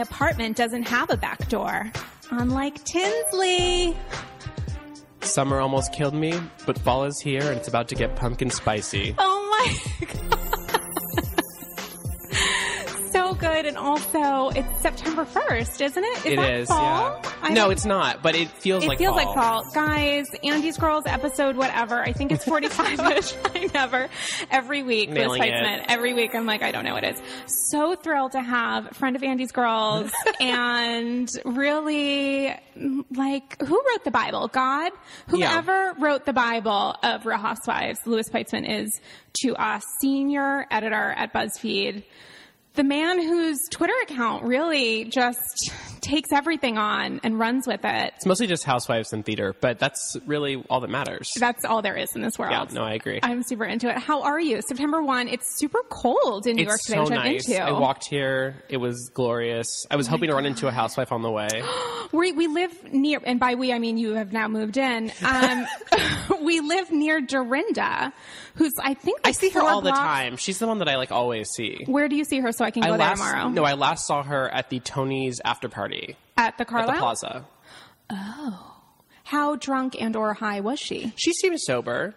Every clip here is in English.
Apartment doesn't have a back door, unlike Tinsley. Summer almost killed me, but fall is here and it's about to get pumpkin spicy. Oh my god. Good. And also, it's September 1st, isn't it? Is It that is, fall? yeah. I no, it's not, but it feels like It like feels fall. like fall. Guys, Andy's Girls episode, whatever. I think it's 45-ish. I never. Every week, Liz it. Every week I'm like, I don't know what it is. So thrilled to have a friend of Andy's Girls and really, like, who wrote the Bible? God? Whoever wrote the Bible of Real Housewives, Louis Peitzman is to us senior editor at BuzzFeed the man whose Twitter account really just takes everything on and runs with it. It's mostly just housewives and theater, but that's really all that matters. That's all there is in this world. yeah, no, I agree. I'm super into it. How are you? September 1, it's super cold in New York it's today, so which I'm nice. into. I walked here. It was glorious. I was hoping to run into a housewife on the way. we, we live near, and by we, I mean you have now moved in. Um, we live near Dorinda, who's, I think, I see her all the blocks- time. She's the one that I like always see. Where do you see her so I can go I there last, tomorrow? No, I last saw her at the Tony's after party At the at the plaza. Oh, how drunk and or high was she? She seemed sober.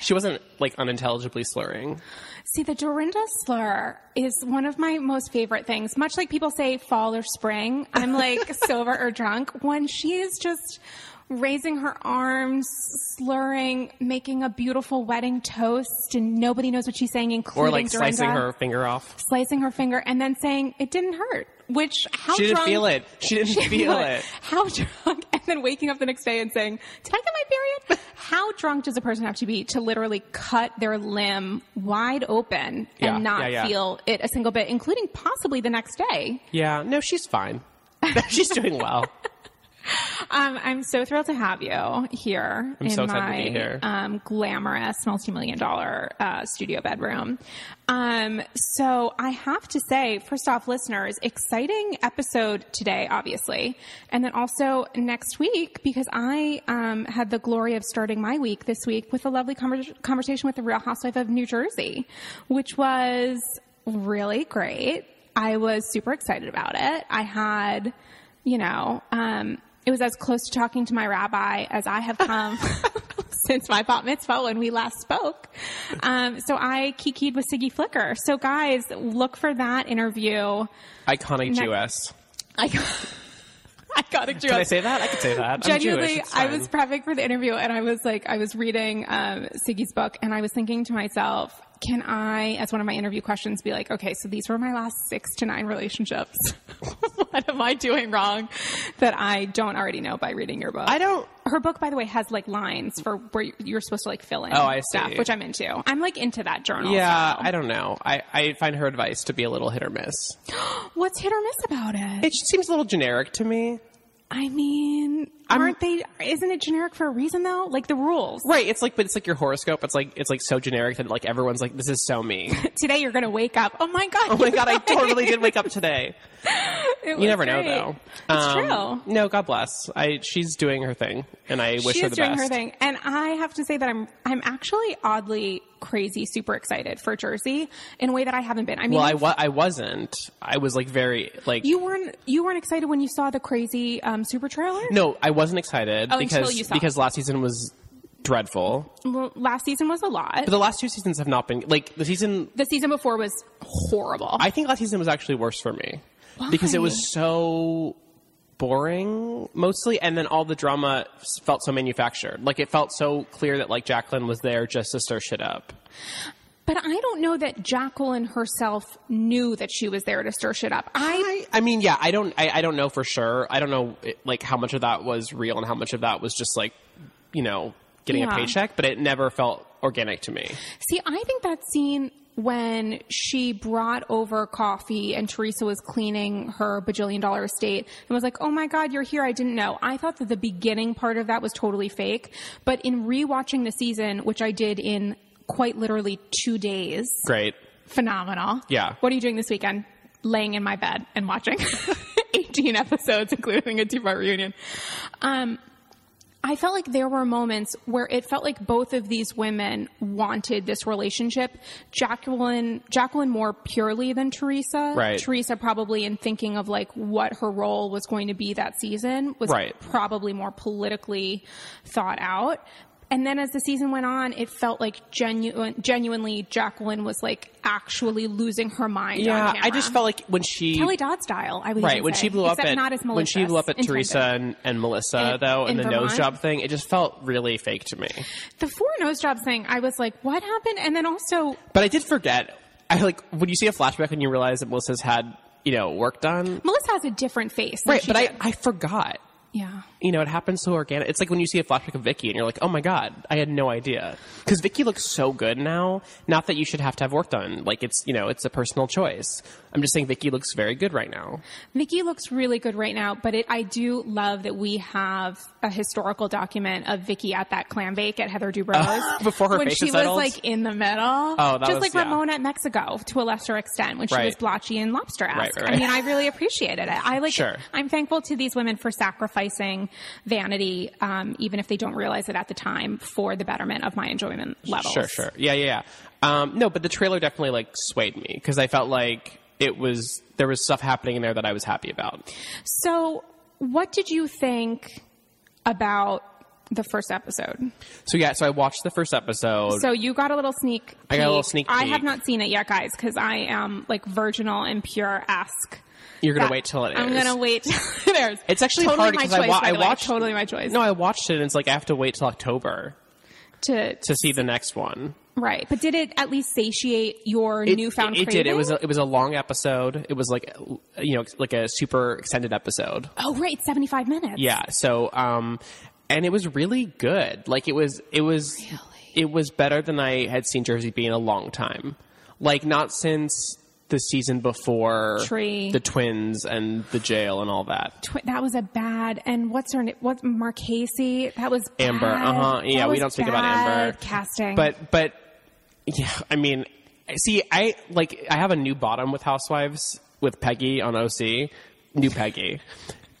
She wasn't like unintelligibly slurring. See, the Dorinda slur is one of my most favorite things. Much like people say fall or spring, I'm like sober or drunk. When she is just raising her arms, slurring, making a beautiful wedding toast, and nobody knows what she's saying, including Or like Dorinda, slicing her finger off. slicing her finger, and then saying it didn't hurt. Which how She didn't drunk, feel it. She didn't She feel it. How drunk, and then waking up the next day and saying, "Did I get my period?" How drunk does a person have to be to literally cut their limb wide open Yeah, and not yeah, yeah. feel it a single bit, including possibly the next day? Yeah, no, she's fine. she's doing well. Um, I'm so thrilled to have you here in so my to be here. Um, glamorous multi-million dollar uh, studio bedroom. Um, so I have to say, first off, listeners, exciting episode today, obviously, and then also next week because I um, had the glory of starting my week this week with a lovely conver- conversation with the Real Housewife of New Jersey, which was really great. I was super excited about it. I had you know, um, it was as close to talking to my rabbi as I have come since my bat mitzvah when we last spoke. Um, so I kikied with Siggy Flicker. So guys, look for that interview. Iconic Ne- Jewess. I got, I got a Can I say that? I could say that. Genuinely, Jewish. I was prepping for the interview and I was like, I was reading um, Siggy's book and I was thinking to myself, can I, as one of my interview questions, be like, okay, so these were my last six to nine relationships. what am I doing wrong that I don't already know by reading your book? I don't. Her book, by the way, has like lines for where you're supposed to like fill in Oh, I stuff, see. which I'm into. I'm like into that journal. Yeah, style. I don't know. I, I find her advice to be a little hit or miss. What's hit or miss about it? It just seems a little generic to me. I mean, aren't they? Isn't it generic for a reason though? Like the rules. Right. It's like, but it's like your horoscope. It's like it's like so generic that like everyone's like, this is so me. Today you're gonna wake up. Oh my god. oh my god, I totally did wake up today. You never know though. It's Um, true. No, God bless. I she's doing her thing, and I wish she her the doing best. her thing, and I have to say that I'm I'm actually oddly crazy, super excited for Jersey in a way that I haven't been. I mean, Well, I, wa- I wasn't. I was like very like you weren't you weren't excited when you saw the crazy um, super trailer. no, I wasn't excited Oh, because because last season was dreadful. Well, last season was a lot. But the last two seasons have not been like the season. the season before was horrible. I think last season was actually worse for me because it was so boring mostly, and then all the drama felt so manufactured. Like it felt so clear that like Jacqueline was there just to stir shit up. But I don't know that Jacqueline herself knew that she was there to stir shit up. I I, I mean, yeah, I don't, I, I don't know for sure. I don't know like how much of that was real and how much of that was just like, you know, getting Yeah. a paycheck. But it never felt organic to me. see. I think that scene when she brought over coffee and Teresa was cleaning her bajillion dollar estate and was like, "Oh my god, you're here! I didn't know." I thought that the beginning part of that was totally fake. But in rewatching the season, which I did in quite literally two days, Great. phenomenal. Yeah. What are you doing this weekend? Laying in my bed and watching 18 episodes, including a two part reunion. Um, I felt like there were moments where it felt like both of these women wanted this relationship. Jacqueline, Jacqueline more purely than Teresa. Right. Teresa probably in thinking of like what her role was going to be that season was Right. probably more politically thought out. And then as the season went on, it felt like genuine, genuinely Jacqueline was like actually losing her mind. on Yeah, I just felt like when she Kelly Dodd style. I would right when say. she blew up at not as when she blew up at intended. Teresa and, and Melissa In- though and the nose job thing, it just felt really fake to me. The four nose jobs thing, I was like, what happened? And then also, But I did forget. I like when you see a flashback and you realize that Melissa's had you know work done. Melissa has a different face. Right, but I. I forgot. yeah. You know, it happens so organic. It's like when you see a flashback of Vicky and you're like, oh my god, I had no idea. Because Vicky looks so good now. Not that you should have to have work done. Like it's you know it's a personal choice. I'm just saying Vicky looks very good right now. Vicky looks really good right now, but it, I do love that we have a historical document of Vicky at that clam bake at Heather Dubrow's Before her when she is was settled? like in the middle. Oh, that just was- like yeah. Ramona at Mexico to a lesser extent when she Right. was blotchy and lobster esque. Right, right, I mean, I really appreciated it. I like. Sure. I'm thankful to these women for sacrificing vanity, um, even if they don't realize it at the time, for the betterment of my enjoyment levels. Sure, sure. Yeah, yeah, yeah. Um, no, but the trailer definitely like swayed me because I felt like it was there was stuff happening in there that I was happy about. So, what did you think about the first episode? So yeah, so I watched the first episode. So you got a little sneak. Peek. I got a little sneak Peek. I have not seen it yet, guys, because I am like virginal and pure esque. You're gonna wait till it airs. I'm gonna wait till it airs. It's actually totally hard because. I, wa- I watched totally my choice. No, I watched it and it's like I have to wait till October to, to see the next one. right, but did it at least satiate your It, newfound it, it did. It was a, it was a long episode. It was like you know like a super extended episode. oh right, 75 minutes. Yeah. So, um, and it was really good. Like it was, it was, really? it was better than I had seen Jersey be in a long time. Like not since the season before Tree. the twins and the jail and all that. Twi- that was a bad. And what's her name? What Marchese? That was Amber. Uh huh. Yeah, we don't speak about Amber casting. But, but yeah, I mean, see, I like, I have a new bottom with Housewives with Peggy on OC, new Peggy.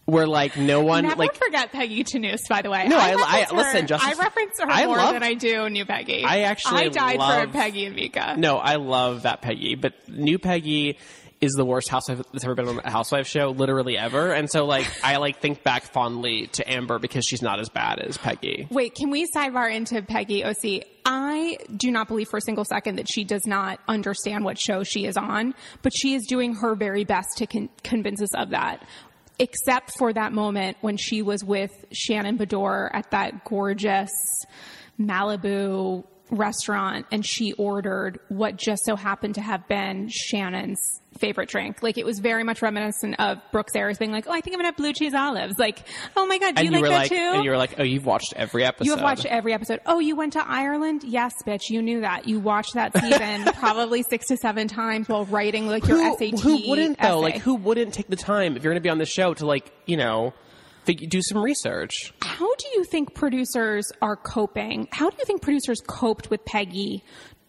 Where like no one Never like forget Peggy Tanous, by the way. No, I- reference I- her- listen, Justice- I reference her I more love- than I do New Peggy. I actually I died love- for Peggy and Mika. No, I love that Peggy, but new Peggy is the worst housewife that's ever been on a housewife show, literally ever. And so, like, I like think back fondly to Amber because she's not as bad as Peggy. Wait, can we sidebar into Peggy OC? I do not believe for a single second that she does not understand what show she is on, but she is doing her very best to con- convince us of that. Except for that moment when she was with Shannon Beador at that gorgeous Malibu restaurant and she ordered what just so happened to have been Shannon's favorite drink. Like it was very much reminiscent of Brooks Ayers being like, "Oh, I think I'm gonna have blue cheese olives." Like, "Oh my god, do you, you like that like, too?" and you were like, oh, you've watched every episode. You have watched every episode. Oh, you went to Ireland? Yes, bitch. You knew that. You watched that season probably six to seven times while writing like your Who, SAT. who wouldn't though? essay. Like, who wouldn't take the time if you're to be on the show to like, you know, Fig- do some research. How do you think producers are coping? How do you think producers coped with Peggy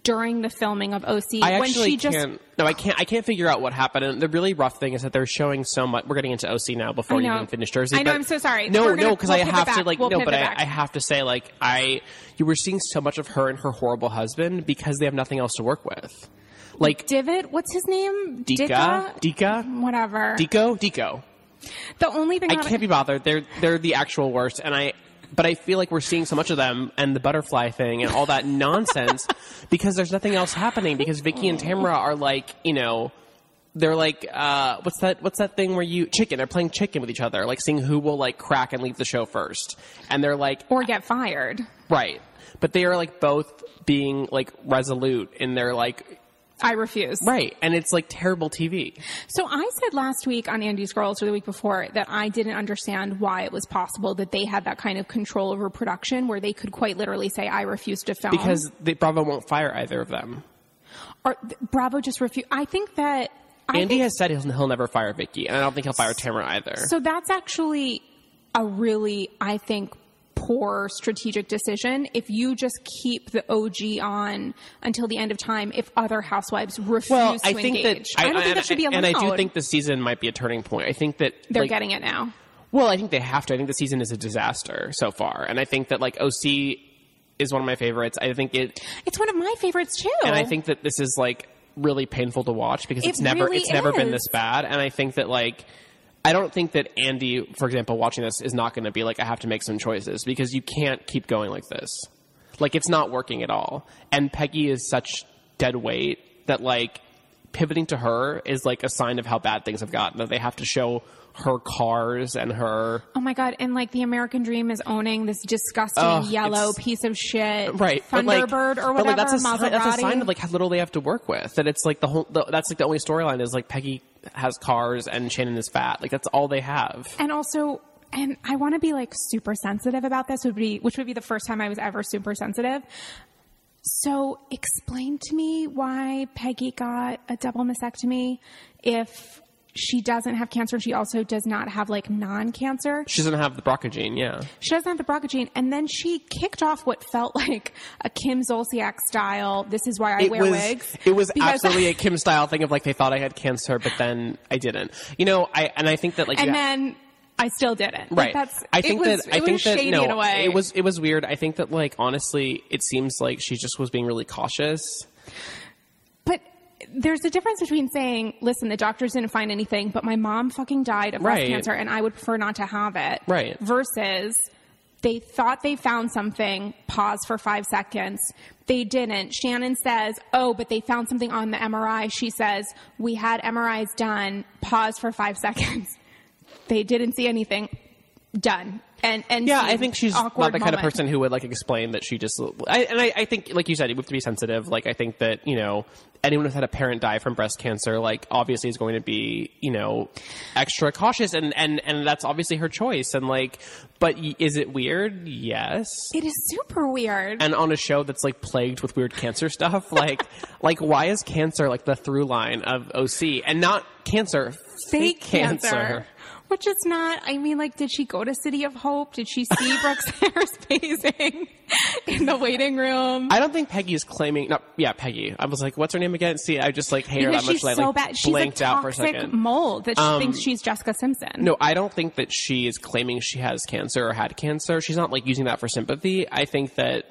during the filming of OC I when she just can't. No, I can't. I can't figure out what happened. And the really rough thing is that they're showing so much. We're getting into OC now before you even finish Jersey. I know, I'm so sorry. No, gonna- no, because we'll I have to like We'll no, but I. I have to say like I you were seeing so much of her and her horrible husband because they have nothing else to work with. Like Divot, what's his name? Dika, Dika, Whatever. Dico, Dico. The only thing I can't be bothered. They're they're the actual worst, and I. But I feel like we're seeing so much of them and the butterfly thing and all that nonsense because there's nothing else happening. Because Vicky and Tamara are like, you know, they're like, uh, what's that? What's that thing where you chicken? They're playing chicken with each other, like seeing who will like crack and leave the show first. And they're like, or get fired. right, but they are like both being like resolute in their like I refuse. right, and it's like terrible TV. So I said last week on Andy's Girls or the week before that I didn't understand why it was possible that they had that kind of control over production where they could quite literally say, I refuse to film. Because the, Bravo won't fire either of them. or Bravo just refused. I think that. I Andy think- has said he'll, he'll never fire Vicky, and I don't think he'll fire Tamara either. So that's actually a really, I think, poor strategic decision. If you just keep the OG on until the end of time, if other housewives refuse well, to I think engage, that I, don't think and, that should be allowed. and I do think the season might be a turning point. I think that they're like, getting it now. Well, I think they have to. I think the season is a disaster so far, and I think that like OC is one of my favorites. I think it, It's one of my favorites too. and I think that this is like really painful to watch because It it's never really it's never been this bad, and I think that like. I don't think that Andy, for example, watching this is not going to be like, I have to make some choices because you can't keep going like this. Like, it's not working at all. And Peggy is such dead weight that, like, pivoting to her is like a sign of how bad things have gotten. That they have to show her cars and her. Oh my god! And like the American Dream is owning this disgusting Ugh, yellow piece of shit, Right, but, like- Thunderbird or but, whatever. like, that's a that's a sign of like how little they have to work with. That it's like the whole. The, that's like the only storyline is like Peggy has cars and Shannon is fat. Like that's all they have. and also and i want to be like super sensitive about this would be which would be the first time i was ever super sensitive so explain to me why peggy got a double mastectomy if she doesn't have cancer and she also does not have like non-cancer She doesn't have the BRCA gene. Yeah. she doesn't have the BRCA gene, and then she kicked off what felt like a Kim Zolciak style. This is why I it wear was wigs. it was absolutely a Kim style thing of like they thought I had cancer, but then I didn't. You know, I and I think that like and then I still didn't. Like, right. that's. I think it was, that I think that no, in a way. it was it was weird. I think that like honestly, it seems like she just was being really cautious. But there's a difference between saying, listen, the doctors didn't find anything, but my mom fucking died of breast Right. cancer and I would prefer not to have it. Right. Versus they thought they found something, pause for five seconds. They didn't. Shannon says, oh, but they found something on the MRI. She says, we had MRIs done, pause for five seconds. They didn't see anything. Done. And, and Yeah, I think she's not the kind of person who would like explain that she just. I, and I, I think, like you said, you have to be sensitive. Like I think that you know anyone who's had a parent die from breast cancer, like obviously is going to be you know extra cautious, and and and that's obviously her choice. And like, but is it weird? Yes. It is super weird. and on a show that's like plagued with weird cancer stuff like like why is cancer like the through line of oc and not cancer fake cancer. Which is not, I mean, like, did she go to City of Hope? Did she see Brooks Ayers pacing in the waiting room? I don't think Peggy is claiming. No, yeah, Peggy. I was like, "What's her name again?" See, I just like hate her because that much. she's I, so like, bad. She's a blanked out for a second. mold that she Um, thinks she's Jessica Simpson. No, I don't think that she is claiming she has cancer or had cancer. She's not like using that for sympathy. I think that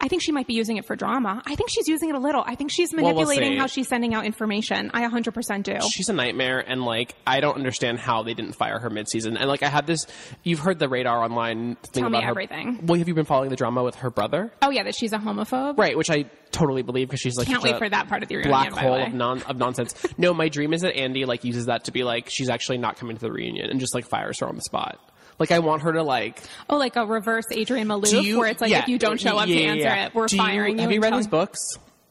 I think she might be using it for drama. I think she's using it a little. I think she's we'll manipulating how she's sending out information. I 100% do. she's a nightmare and like I don't understand how they didn't fire her mid-season. And like I had this you've heard the radar online thing Tell me about her everything. Well, have you been following the drama with her brother? oh, yeah, that she's a homophobe? Right, which I totally believe because she's like Can't wait a for that part of the reunion, black hole of non of nonsense. no, my dream is that Andy like uses that to be like she's actually not coming to the reunion and just like fires her on the spot. Like I want her to like Oh, like a reverse Adrienne Maloof, you where it's like, yeah, if you don't show up yeah, to answer yeah. it, we're Do firing you. Have you read his books?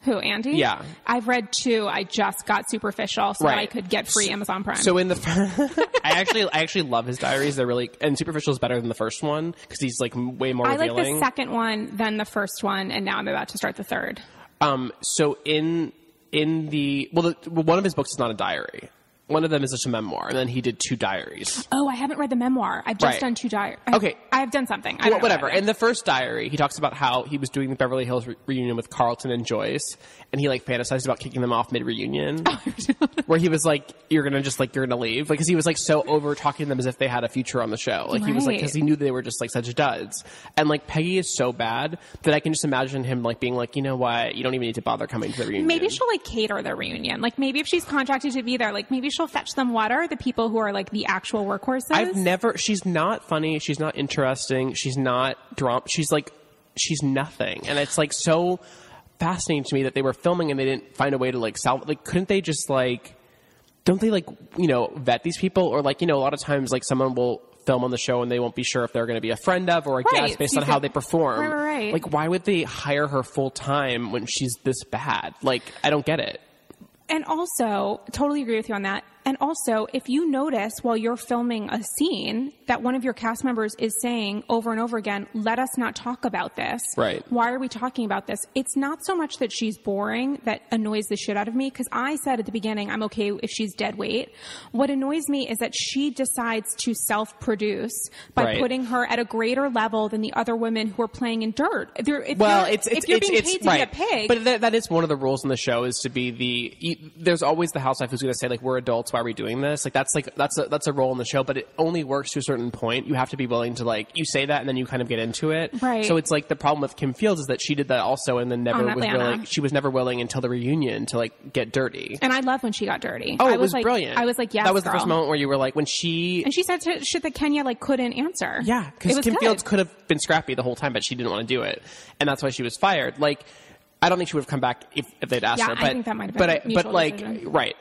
Who, Andy? Yeah. I've read two. I just got superficial so Right. I could get free Amazon Prime. So in the, first, I actually, I actually love his diaries. They're really, and Superficial is better than the first one because he's like way more I like the second one than the first one, and now I'm about to start the third. Um, so in in the well, the, well, one of his books is not a diary. One of them is just a memoir, and then he did two diaries. Oh, I haven't read the memoir. I've just Right. done two diaries. Okay. I've done something. I don't know whatever. what In the first diary, he talks about how he was doing the Beverly Hills re- reunion with Carlton and Joyce, and he like fantasized about kicking them off mid reunion, oh, where he was like, "You're gonna just like you're gonna leave," like because he was like so over talking to them as if they had a future on the show. Like he was like Right. because he knew they were just like such duds, and like Peggy is so bad that I can just imagine him like being like, you know what, you don't even need to bother coming to the reunion. Maybe she'll like cater the reunion. Like maybe if she's contracted to be there, like maybe she'll fetch them water. The people who are like the actual workhorses. I've never. She's not funny. She's not interesting. She's not drama. She's like, she's nothing. And it's like so fascinating to me that they were filming and they didn't find a way to like salv. Like, couldn't they just like? Don't they like you know vet these people or like you know a lot of times like someone will film on the show and they won't be sure if they're going to be a friend of or a Right. guest based So on how could- they perform. Right, right. Like, why would they hire her full time when she's this bad? Like, I don't get it. And also, totally agree with you on that. And also, if you notice while you're filming a scene that one of your cast members is saying over and over again, let us not talk about this. Right. Why are we talking about this? It's not so much that she's boring that annoys the shit out of me, because I said at the beginning, I'm okay if she's dead weight. What annoys me is that she decides to self produce by Right. putting her at a greater level than the other women who are playing in dirt. If well, it's it's if you're it's, being it's paid to right. be a pig, But that, that is one of the rules in the show is to be the. There's always the housewife who's going to say like we're adults, why are we doing this? Like that's like that's a that's a role in the show, but it only works to a certain point. You have to be willing to like you say that and then you kind of get into it. Right. So it's like the problem with Kim Fields is that she did that also and then never was willing. She was never willing until the reunion to like get dirty. and I love when she got dirty. Oh, I it was, like, brilliant. I was like, yes, that was the first moment where you were like when she. And she said to, shit that Kenya like couldn't answer. Yeah, because Kim good. Fields could have been scrappy the whole time, but she didn't want to do it, and that's why she was fired. Like, I don't think she would have come back if, if they'd asked Yeah, her. I But think that might have but been I, a mutual but like decision. right.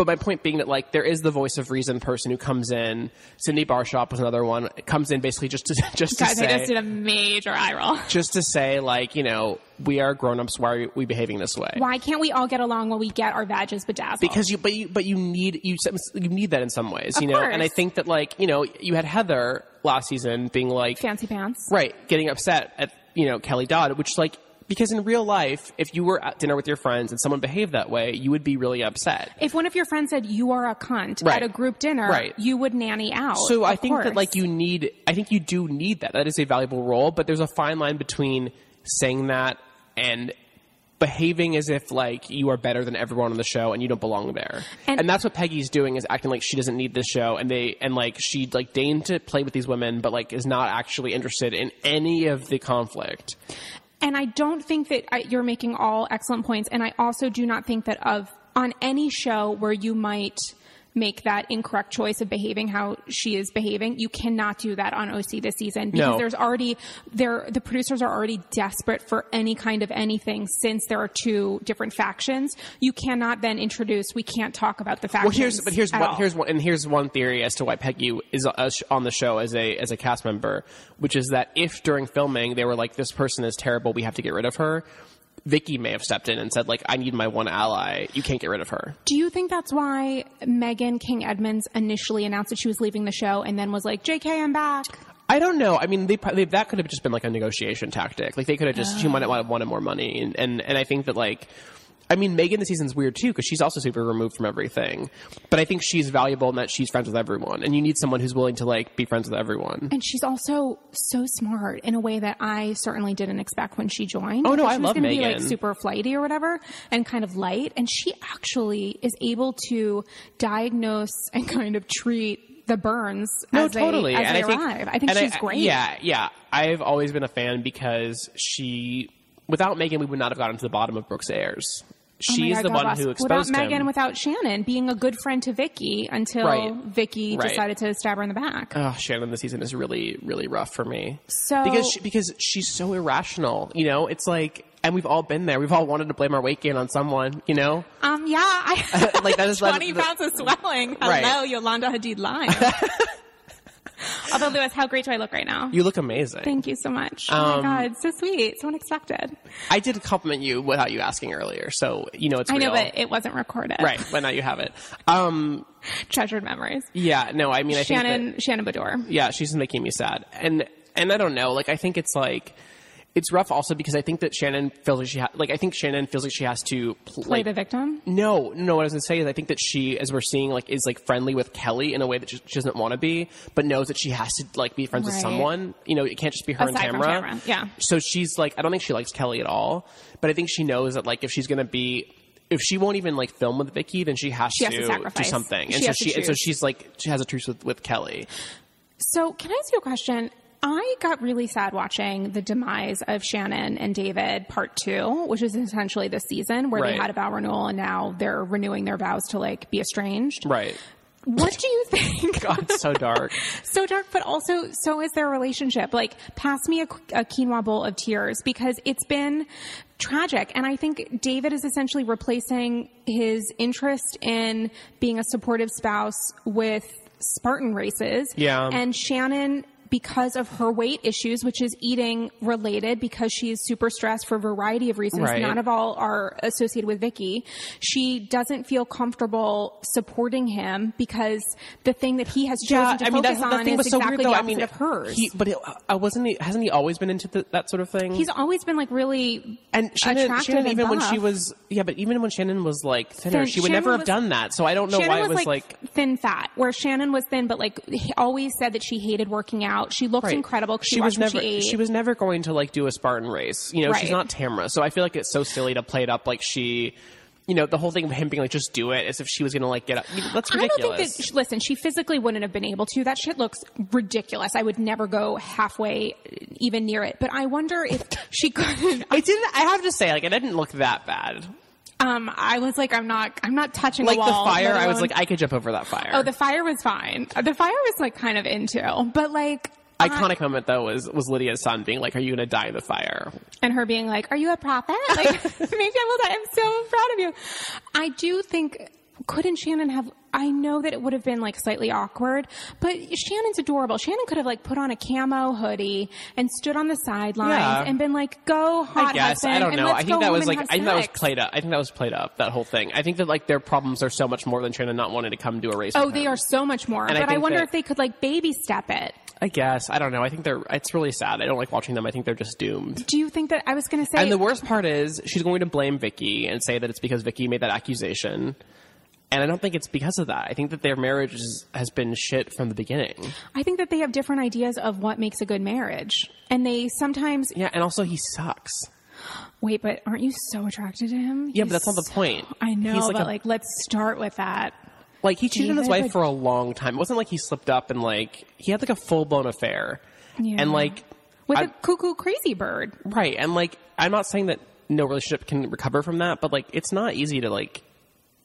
But my point being that like there is the voice of reason person who comes in. Cindy Barshop was another one. Comes in basically just to just to Guys, say I just did a major eye roll. just to say like you know we are grown ups. Why are we behaving this way? Why can't we all get along when we get our badges bedazzled? because you but you but you need you you need that in some ways Of you know and i think that like you know you had heather last season being like fancy pants. right getting upset at you know kelly dodd which like because in real life if you were at dinner with your friends and someone behaved that way you would be really upset If one of your friends said you are a cunt Right. at a group dinner, Right. you would nanny out. so i think that like you need i think you do need that that is a valuable role but there's a fine line between saying that and behaving as if like you are better than everyone on the show and you don't belong there And- and, that's what peggy's doing is acting like she doesn't need this show and they and like she like deigned to play with these women but like is not actually interested in any of the conflict And I don't think that I, you're making all excellent points. And I also do not think that of on any show where you might make that incorrect choice of behaving how she is behaving, you cannot do that on OC this season because No. there's already there the producers are already desperate for any kind of anything since there are two different factions. You cannot then introduce we can't talk about the factions. Well, here's but here's all. here's one and here's one theory as to why Peggy is uh, on the show as a as a cast member, which is that if during filming they were like, "This person is terrible, we have to get rid of her," Vicky may have stepped in and said, "Like, I need my one ally. You can't get rid of her." Do you think that's why Megan King Edmonds initially announced that she was leaving the show and then was like, "JK, I'm back." I don't know. I mean, they, they that could have just been like a negotiation tactic. Like they could have just she might have wanted more money, and and and I think that like. I mean, Megan this season's weird too because she's also super removed from everything. But I think she's valuable in that she's friends with everyone, and you need someone who's willing to like be friends with everyone. And she's also so smart in a way that I certainly didn't expect when she joined. Oh, no, I she was love gonna Be like Megan. super flighty or whatever, and kind of light. And she actually is able to diagnose and kind of treat the burns No, as totally. they, as and they I think, arrive. I think she's great. Yeah, yeah. I've always been a fan because she, without Megan, we would not have gotten to the bottom of Brooks Ayers. Oh my She's God, the one bless. who without exposed Megan, him. without Shannon being a good friend to Vicky until Right. Vicky Right. decided to stab her in the back. Oh, Shannon this season is really, really rough for me. So- because she, because she's so irrational, you know. It's like, and we've all been there. We've all wanted to blame our weight gain on someone, you know. Um, yeah, I Like, that is- that is- twenty pounds of swelling. Hello, Right. Yolanda Hadid line. Although, Louis, how great do I look right now? You look amazing. Thank you so much. oh Um, my god, so sweet, so unexpected. I did compliment you without you asking earlier, so you know it's I know, but it wasn't recorded. right, but now you have it. Um, Treasured memories. yeah, no, I mean, I think that, Shannon, Shannon Beador. yeah, she's making me sad. And and I don't know, like I think it's like it's rough also because I think that Shannon feels like she ha- like I think Shannon feels like she has to pl- Play like, the victim. No, no. What I was gonna say is I think that she, as we're seeing, like is like friendly with Kelly in a way that she, she doesn't want to be, but knows that she has to like be friends with someone. You know, it can't just be her Aside and Tamara. Tamara, yeah. So she's like, I don't think she likes Kelly at all, but I think she knows that like if she's gonna be. If she won't even like film with Vicky, then she has She has to to do something, and She so to she and so she's like she has a truce with with Kelly. So, can I ask you a question? I got really sad watching the demise of Shannon and David part two, which is essentially this season where they had a vow renewal and now they're renewing their vows to like be estranged. Right. What do you think? God, so dark. so dark, but also so is their relationship. Like, pass me a, a quinoa bowl of tears because it's been tragic. And I think David is essentially replacing his interest in being a supportive spouse with Spartan races. Yeah. And Shannon, because of her weight issues, which is eating related because she is super stressed for a variety of reasons, Right. none of all are associated with Vicky. She doesn't feel comfortable supporting him because the thing that he has chosen to focus on is exactly the opposite of hers. He, but it, uh, wasn't he? Hasn't he always been into the, that sort of thing? He's always been like really and Shannon, attractive Shannon and even when she was yeah, but even when Shannon was like thinner, Thin- she would Shannon never have done that. So I don't know Shannon why it was was like, like, thin fat, where Shannon was thin, but like he always said that she hated working out. She looked right. incredible. She, She was never what she was never going to like do a Spartan race. You know, she's not Tamara. So I feel like it's so silly to play it up like she. You know, the whole thing of him being like, just do it, as if she was going to like get up. I mean, That's I ridiculous. don't think that. Listen, she physically wouldn't have been able to. That shit looks ridiculous. I would never go halfway, even near it. But I wonder if she couldn't. I didn't. I have to say, like, it didn't look that bad. Um, I was like, I'm not. I'm not touching Like the wall. fire, I was like, I could jump over that fire. oh, the fire was fine. Uh, The fire was like kind of into, but like. iconic moment though was was Lydia's son being like, "Are you going to die in the fire?" and her being like, "Are you a prophet?" Like, maybe I will die. I'm so proud of you. I do think couldn't Shannon have? I know that it would have been like slightly awkward, but Shannon's adorable. Shannon could have like put on a camo hoodie and stood on the sidelines Yeah. and been like, "Go, hot I guess husband, I don't know. I think that was like I think that was played up. I think that was played up. That whole thing. I think that like their problems are so much more than Shannon not wanting to come to a race. Oh, they are so much more. And but I, think wonder that- if they could like baby step it. I guess I don't know. I think they're. It's really sad. I don't like watching them. I think they're just doomed. Do you think that I was going to say? And the worst part is she's going to blame Vicky and say that it's because Vicky made that accusation. And I don't think it's because of that. I think that their marriage is, has been shit from the beginning. I think that they have different ideas of what makes a good marriage, and they sometimes Yeah, and also he sucks. wait. But aren't you so attracted to him? Yeah, but that's not the so- point. I know, He's like but a- like, let's start with that. Like he cheated on his David, wife for a long time. It wasn't like he slipped up and like he had like a full blown affair. Yeah. And like With I- a cuckoo crazy bird. right, and like I'm not saying that no relationship can recover from that, but like it's not easy to like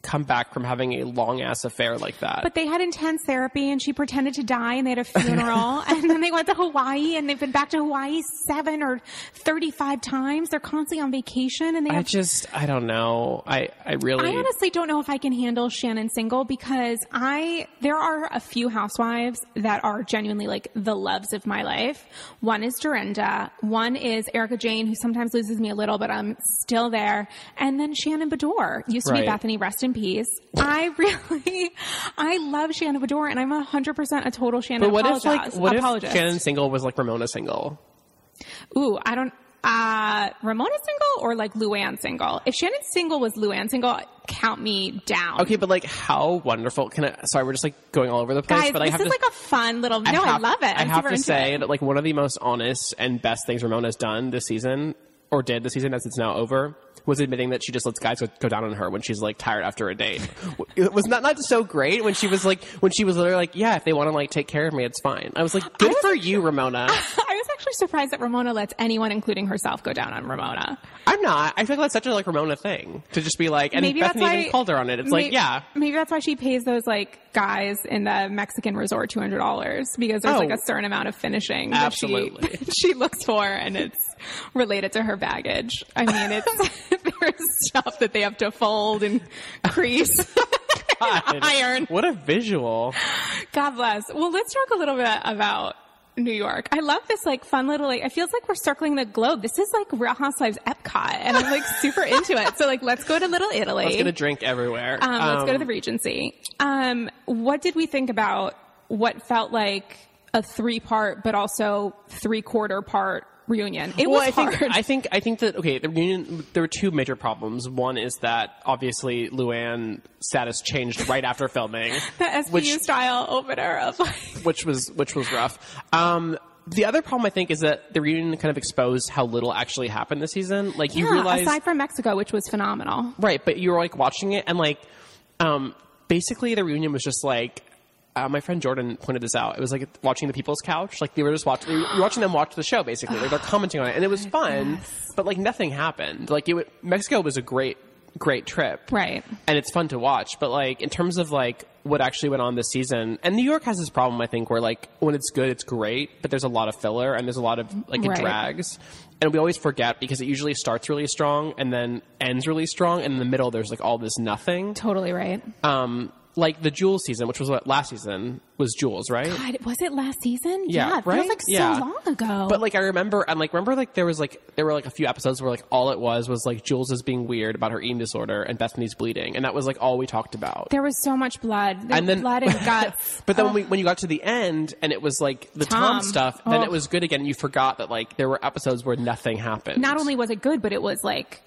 come back from having a long ass affair like that. But they had intense therapy, and she pretended to die, and they had a funeral, and then they went to Hawaii, and they've been back to Hawaii seven or thirty-five times. They're constantly on vacation, and they I have just I don't know. I I really I honestly don't know if I can handle Shannon single because I there are a few housewives that are genuinely like the loves of my life. One is Dorinda, one is Erika Jayne, who sometimes loses me a little, but I'm still there, and then Shannon Beador used to be Bethany. Rest peace. I really, I love Shannon Beador, and I'm hundred percent a total Shannon But what if like what apologist. if Shannon single was like Ramona single? Ooh, I don't. Uh, Ramona single or like Luann single? If Shannon single was Luann single, count me down. Okay, but like how wonderful can I sorry, we're just like going all over the place, Guys, but I this have is to like a fun little. No, I, love it. I I'm have to say it. that like one of the most honest and best things Ramona's done this season, or did this season as it's now over, was admitting that she just lets guys go, go down on her when she's like tired after a date. it was not not so great when she was like when she was literally like, yeah, if they want to like take care of me, it's fine. I was like, good was for you, Ramona. I was actually surprised that Ramona lets anyone, including herself, go down on Ramona. I'm not. I feel like that's such a like Ramona thing to just be like, and Maybe Bethany why even called her on it. It's may- like, yeah, Maybe that's why she pays those like guys in the Mexican resort two hundred dollars because there's Oh. like a oh. certain amount of finishing Absolutely. that she she looks for, and it's related to her baggage. I mean, it's there's stuff that they have to fold and crease. God, Iron. What a visual. God bless. Well, let's talk a little bit about New York. I love this like fun little like it feels like we're circling the globe. This is like Real Housewives Epcot and I'm like super into it. So like let's go to Little Italy. Let's get a drink everywhere. um, let's go to Um, the Regency. Um, what did we think about what felt like a three part but also three quarter part reunion. It well, was I think hard. I think I think that okay, the reunion. There were two major problems. One is that obviously Luann status changed right after filming, the SVU which style opener of like which was which was rough. Um, the other problem I think is that the reunion kind of exposed how little actually happened this season. Like you yeah, realize, aside from Mexico, which was phenomenal. right? But you were like watching it and like, um, basically the reunion was just like. Uh, my friend Jordan pointed this out. It was like watching the People's Couch. Like they were just watching, you were watching them watch the show basically. Like they're commenting on it, and it was fun. But like nothing happened. Like it, Mexico was a great, great trip, Right. and it's fun to watch. But like in terms of like what actually went on this season, and New York has this problem, I think, where like when it's good, it's great, but there's a lot of filler and there's a lot of like it Right. drags, and we always forget because it usually starts really strong and then ends really strong, and in the middle there's like all this nothing. Totally right. Um, like the Jules season, which was what last season was Jules, right? God, was it last season? Yeah, it feels right? like so Yeah. long ago. But like I remember, and like remember, like there was like there were like a few episodes where like all it was was like Jules is being weird about her eating disorder and Bethany's bleeding, and that was like all we talked about. there was so much blood. There and then blood and guts. but then Oh. when, we, oh. when you got to the end and it was like the Tom, Tom. stuff, then Oh. it was good again. You forgot that like there were episodes where nothing happened. not only was it good, but it was like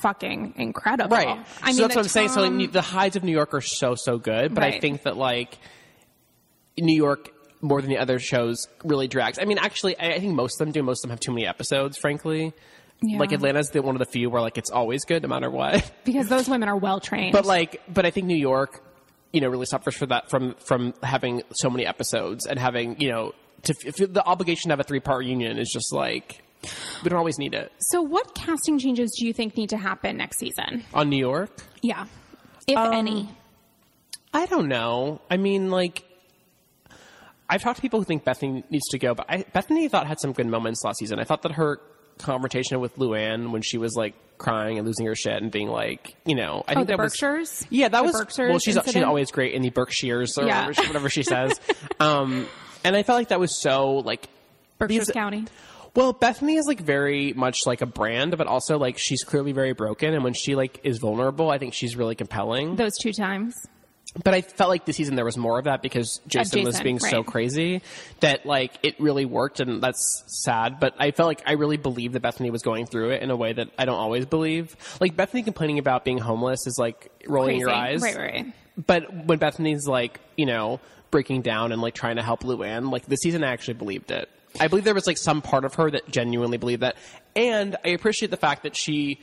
fucking incredible. right. I so mean, that's what I'm saying. So like, the hides of New York are so so good, but I think that like New York more than the other shows really drags. I mean, actually, I, I think most of them do. Most of them have too many episodes, frankly. Yeah. Like Atlanta's the one of the few where like it's always good no matter what. because those women are well trained. But like, but I think New York, you know, really suffers for that from from having so many episodes and having you know to if the obligation to have a three part reunion is just like we don't always need it so, what casting changes do you think need to happen next season? on New York. Yeah, if Um, any. I don't know. I mean, like. I've talked to people who think Bethany needs to go, but I, Bethany thought had some good moments last season. I thought that her confrontation with Luann when she was like crying and losing her shit and being like, you know, I Oh, think the that was Berkshires. Yeah, that The was Berkshires well. She's she's always great in the Berkshires or Yeah. whatever, she, whatever she says. um, and I felt like that was so like Berkshires because- County. Well, Bethany is like very much like a brand, but also like she's clearly very broken. And when she like is vulnerable, I think she's really compelling. Those two times. But I felt like this season there was more of that because Jason, was Jason, being so crazy that like it really worked, and that's sad. But I felt like I really believed that Bethany was going through it in a way that I don't always believe. Like Bethany complaining about being homeless is like rolling your Crazy. eyes, Right, right. But when Bethany's like you know breaking down and like trying to help Luann, like this season I actually believed it. I believe there was like some part of her that genuinely believed that, and I appreciate the fact that she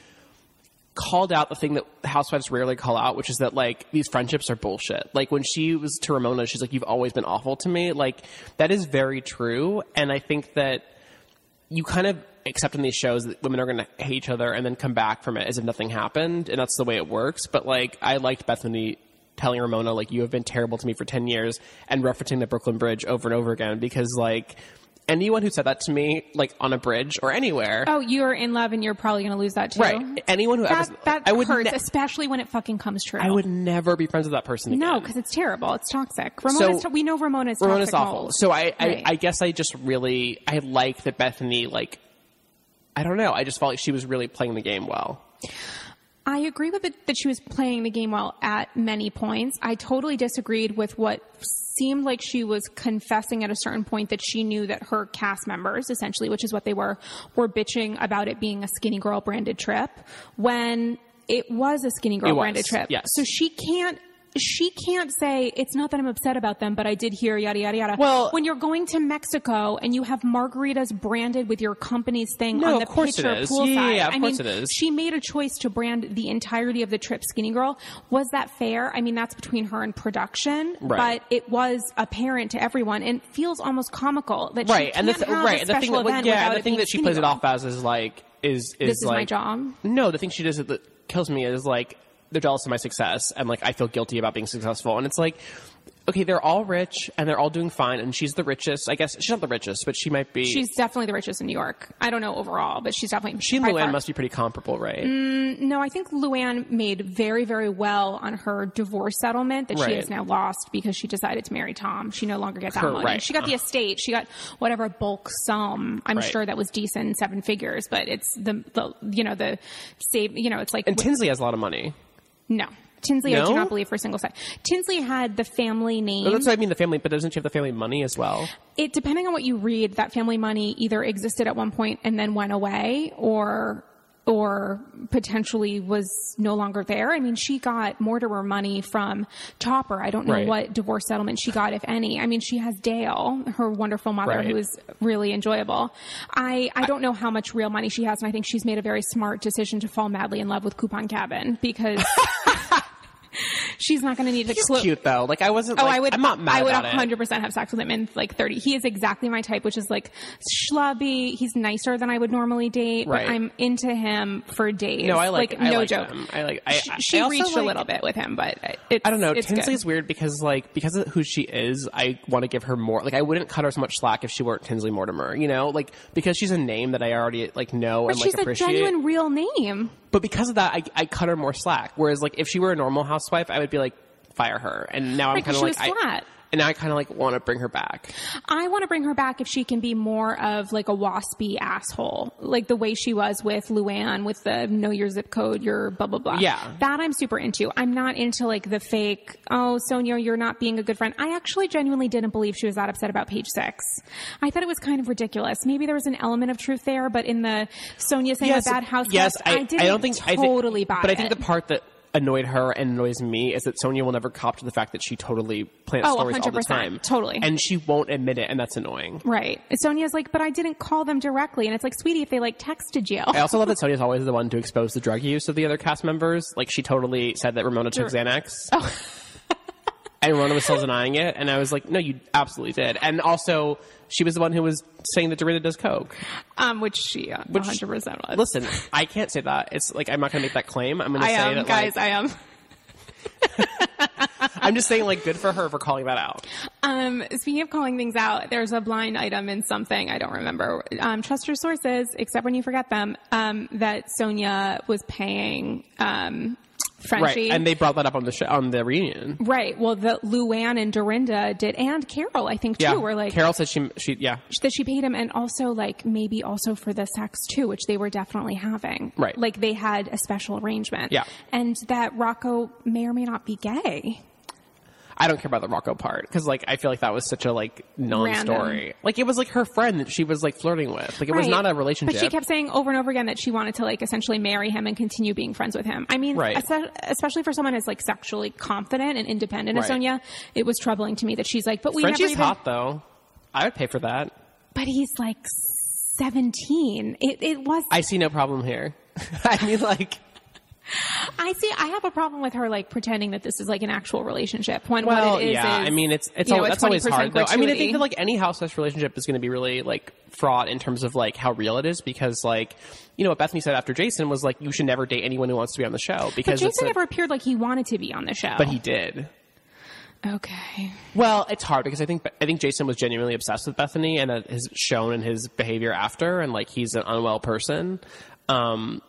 called out the thing that housewives rarely call out, which is that like these friendships are bullshit. Like when she was to Ramona, she's like, "You've always been awful to me." Like that is very true, and I think that you kind of accept in these shows that women are going to hate each other and then come back from it as if nothing happened, and that's the way it works. But like I liked Bethany telling Ramona like, "You have been terrible to me for ten years," and referencing the Brooklyn Bridge over and over again because like. Anyone who said that to me, like on a bridge or anywhere, Oh, you're in love and you're probably going to lose that too. right? Anyone who That, ever, that I would hurts, ne- especially when it fucking comes true. I would never be friends with that person again. No, because it's terrible. It's toxic. Ramona's So- to- we know Ramona's Ramona's toxic awful. mold. So I, I, Right. I guess I just really, I like that Bethany, like, I don't know. I just felt like she was really playing the game well. I agree with it that she was playing the game well at many points. I totally disagreed with what seemed like she was confessing at a certain point that she knew that her cast members, essentially, which is what they were, were bitching about it being a skinny girl branded trip when it was a skinny girl branded trip. yes. So she can't she can't say it's not that I'm upset about them, but I did hear yada yada yada. Well- when you're going to Mexico and you have margaritas branded with your company's thing No, on the of course it picture is. poolside, Yeah, yeah, of I course mean, it is. she made a choice to brand the entirety of the trip skinny girl was that fair i mean that's between her and production Right. but it was apparent to everyone and feels almost comical that Right. she And the, can't th- have right. And the thing that, yeah, the thing that she plays it off as is like, is, is This is my job? No, the thing she does that kills me is like, they're jealous of my success and like, I feel guilty about being successful. And it's like, okay, they're all rich and they're all doing fine and she's the richest. I guess she's not the richest, but she might be. she's definitely the richest in new york i don't know overall but she's definitely she and Luann far- must be pretty comparable, right? Mm, no i think luann made very very well on her divorce settlement that she has now lost because she decided to marry tom she no longer gets that money right. she got the estate she got whatever bulk sum i'm Right. sure that was decent seven figures but it's the, the you know the save you know it's like and Tinsley has a lot of money. No. Tinsley, I do No? not believe for a single second. Tinsley had the family name. Well, that's what I mean. The family, but doesn't she have the family money as well? it depending on what you read, that family money either existed at one point and then went away, or or potentially was no longer there. I mean, she got Mortimer money from Topper. I don't know Right. what divorce settlement she got, if any. I mean, she has Dale, her wonderful mother, Right. who is really enjoyable. I, I don't know how much real money she has, and I think she's made a very smart decision to fall madly in love with Coupon Cabin because she's not going to need to He's clo- cute though. Like I wasn't. Oh, like, I would. I'm not mad I would 100 percent have sex with him in like 30. He is exactly my type, which is like schlubby. He's nicer than I would normally date, Right. but I'm into him for days. No, I like. I no like joke. Him. I like. I, She, she I reached a little bit with him, but it's, I don't know. It's good. Tinsley's weird because like because of who she is, I want to give her more. Like I wouldn't cut her so much slack if she weren't Tinsley Mortimer. You know, like because she's a name that I already like know But and she's like a appreciate. genuine real name. But because of that, I, I cut her more slack. Whereas like if she were a normal housewife, I would be like fire her. And now I'm Right, kind of like was I- flat. And I kind of like want to bring her back. I want to bring her back if she can be more of like a waspy asshole, like the way she was with Luann with the know your zip code, your blah blah blah. Yeah. that I'm super into. I'm not into like the fake. Oh, Sonja, you're not being a good friend. I actually genuinely didn't believe she was that upset about Page Six. I thought it was kind of ridiculous. Maybe there was an element of truth there, but in the Sonja saying a bad house, yes. I, I, didn't I don't think I think- totally buy But I think the part that annoyed her and annoys me is that Sonja will never cop to the fact that she totally plants Oh, stories all the 100%, time. totally. And she won't admit it, and that's annoying. Right. Sonja's like, but I didn't call them directly. And it's like, sweetie, if they like texted you. I also love that Sonja's always the one to expose the drug use of the other cast members. Like she totally said that Ramona took Xanax. Oh. And Ramona was still denying it, and I was like, "No, you absolutely did." And also, she was the one who was saying that Dorinda does coke. Um, which she uh, Which- 100% was. Listen, I can't say that. It's like I'm not going to make that claim. I'm going to say am, that, guys. like, I am. I'm just saying, like, good for her for calling that out. Um, speaking of calling things out, there's a blind item in something I don't remember. Um, trust your sources, except when you forget them. Um, that Sonja was paying um, Frenchie. Right, and they brought that up on the show, on the reunion. Right. Well, the Luann and Dorinda did, and Carole, I think too, Yeah, were like Carole said she, she, yeah, that she paid him, and also like maybe also for the sex too, which they were definitely having. Right. Like they had a special arrangement. Yeah. And that Rocco may or may not be gay. I don't care about the Rocco part because, like, I feel like that was such a like non-story. Like, it was like her friend that she was like flirting with. Like, it was not a relationship. But she kept saying over and over again that she wanted to like essentially marry him and continue being friends with him. I mean, Right. especially for someone as like sexually confident and independent as Right. Sonja, it was troubling to me that she's like, but we Frenchie's never even. hot though. I would pay for that. But he's like seventeen. It it was. I see no problem here. I mean, like, I see. I have a problem with her like pretending that this is like an actual relationship when well, what it is yeah. is, I mean, it's it's you know, that's always 20% hard. Though. I mean, I think that like any housewife relationship is going to be really like fraught in terms of like how real it is because like you know what Bethenny said after Jason was like you should never date anyone who wants to be on the show But because Jason a- never appeared like he wanted to be on the show. but he did. okay. Well, it's hard because I think I think Jason was genuinely obsessed with Bethenny, and that has shown in his behavior after, and like he's an unwell person. Um,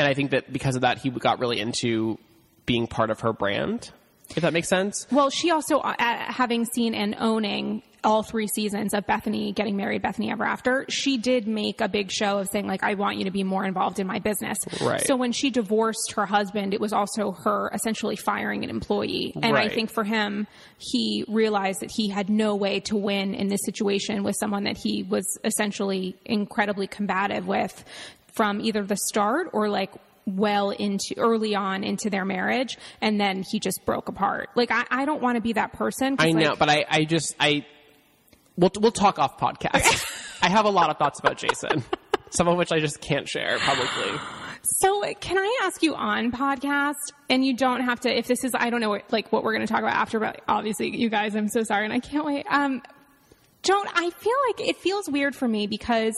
and I think that because of that, he got really into being part of her brand. If that makes sense. Well, she also, uh, having seen and owning all three seasons of Bethenny getting married, Bethenny Ever After, she did make a big show of saying, like, I want you to be more involved in my business. Right. So when she divorced her husband, it was also her essentially firing an employee. And I think for him, he realized that he had no way to win in this situation with someone that he was essentially incredibly combative with from either the start or like well into early on into their marriage and then he just broke apart like i, I don't want to be that person I know, like, but I, I just I we'll we'll talk off podcast. I have a lot of thoughts about Jason, some of which I just can't share publicly. so can i ask you on podcast and you don't have to if this is i don't know what, like what we're going to talk about after but obviously you guys i'm so sorry and i can't wait um don't I feel like it feels weird for me because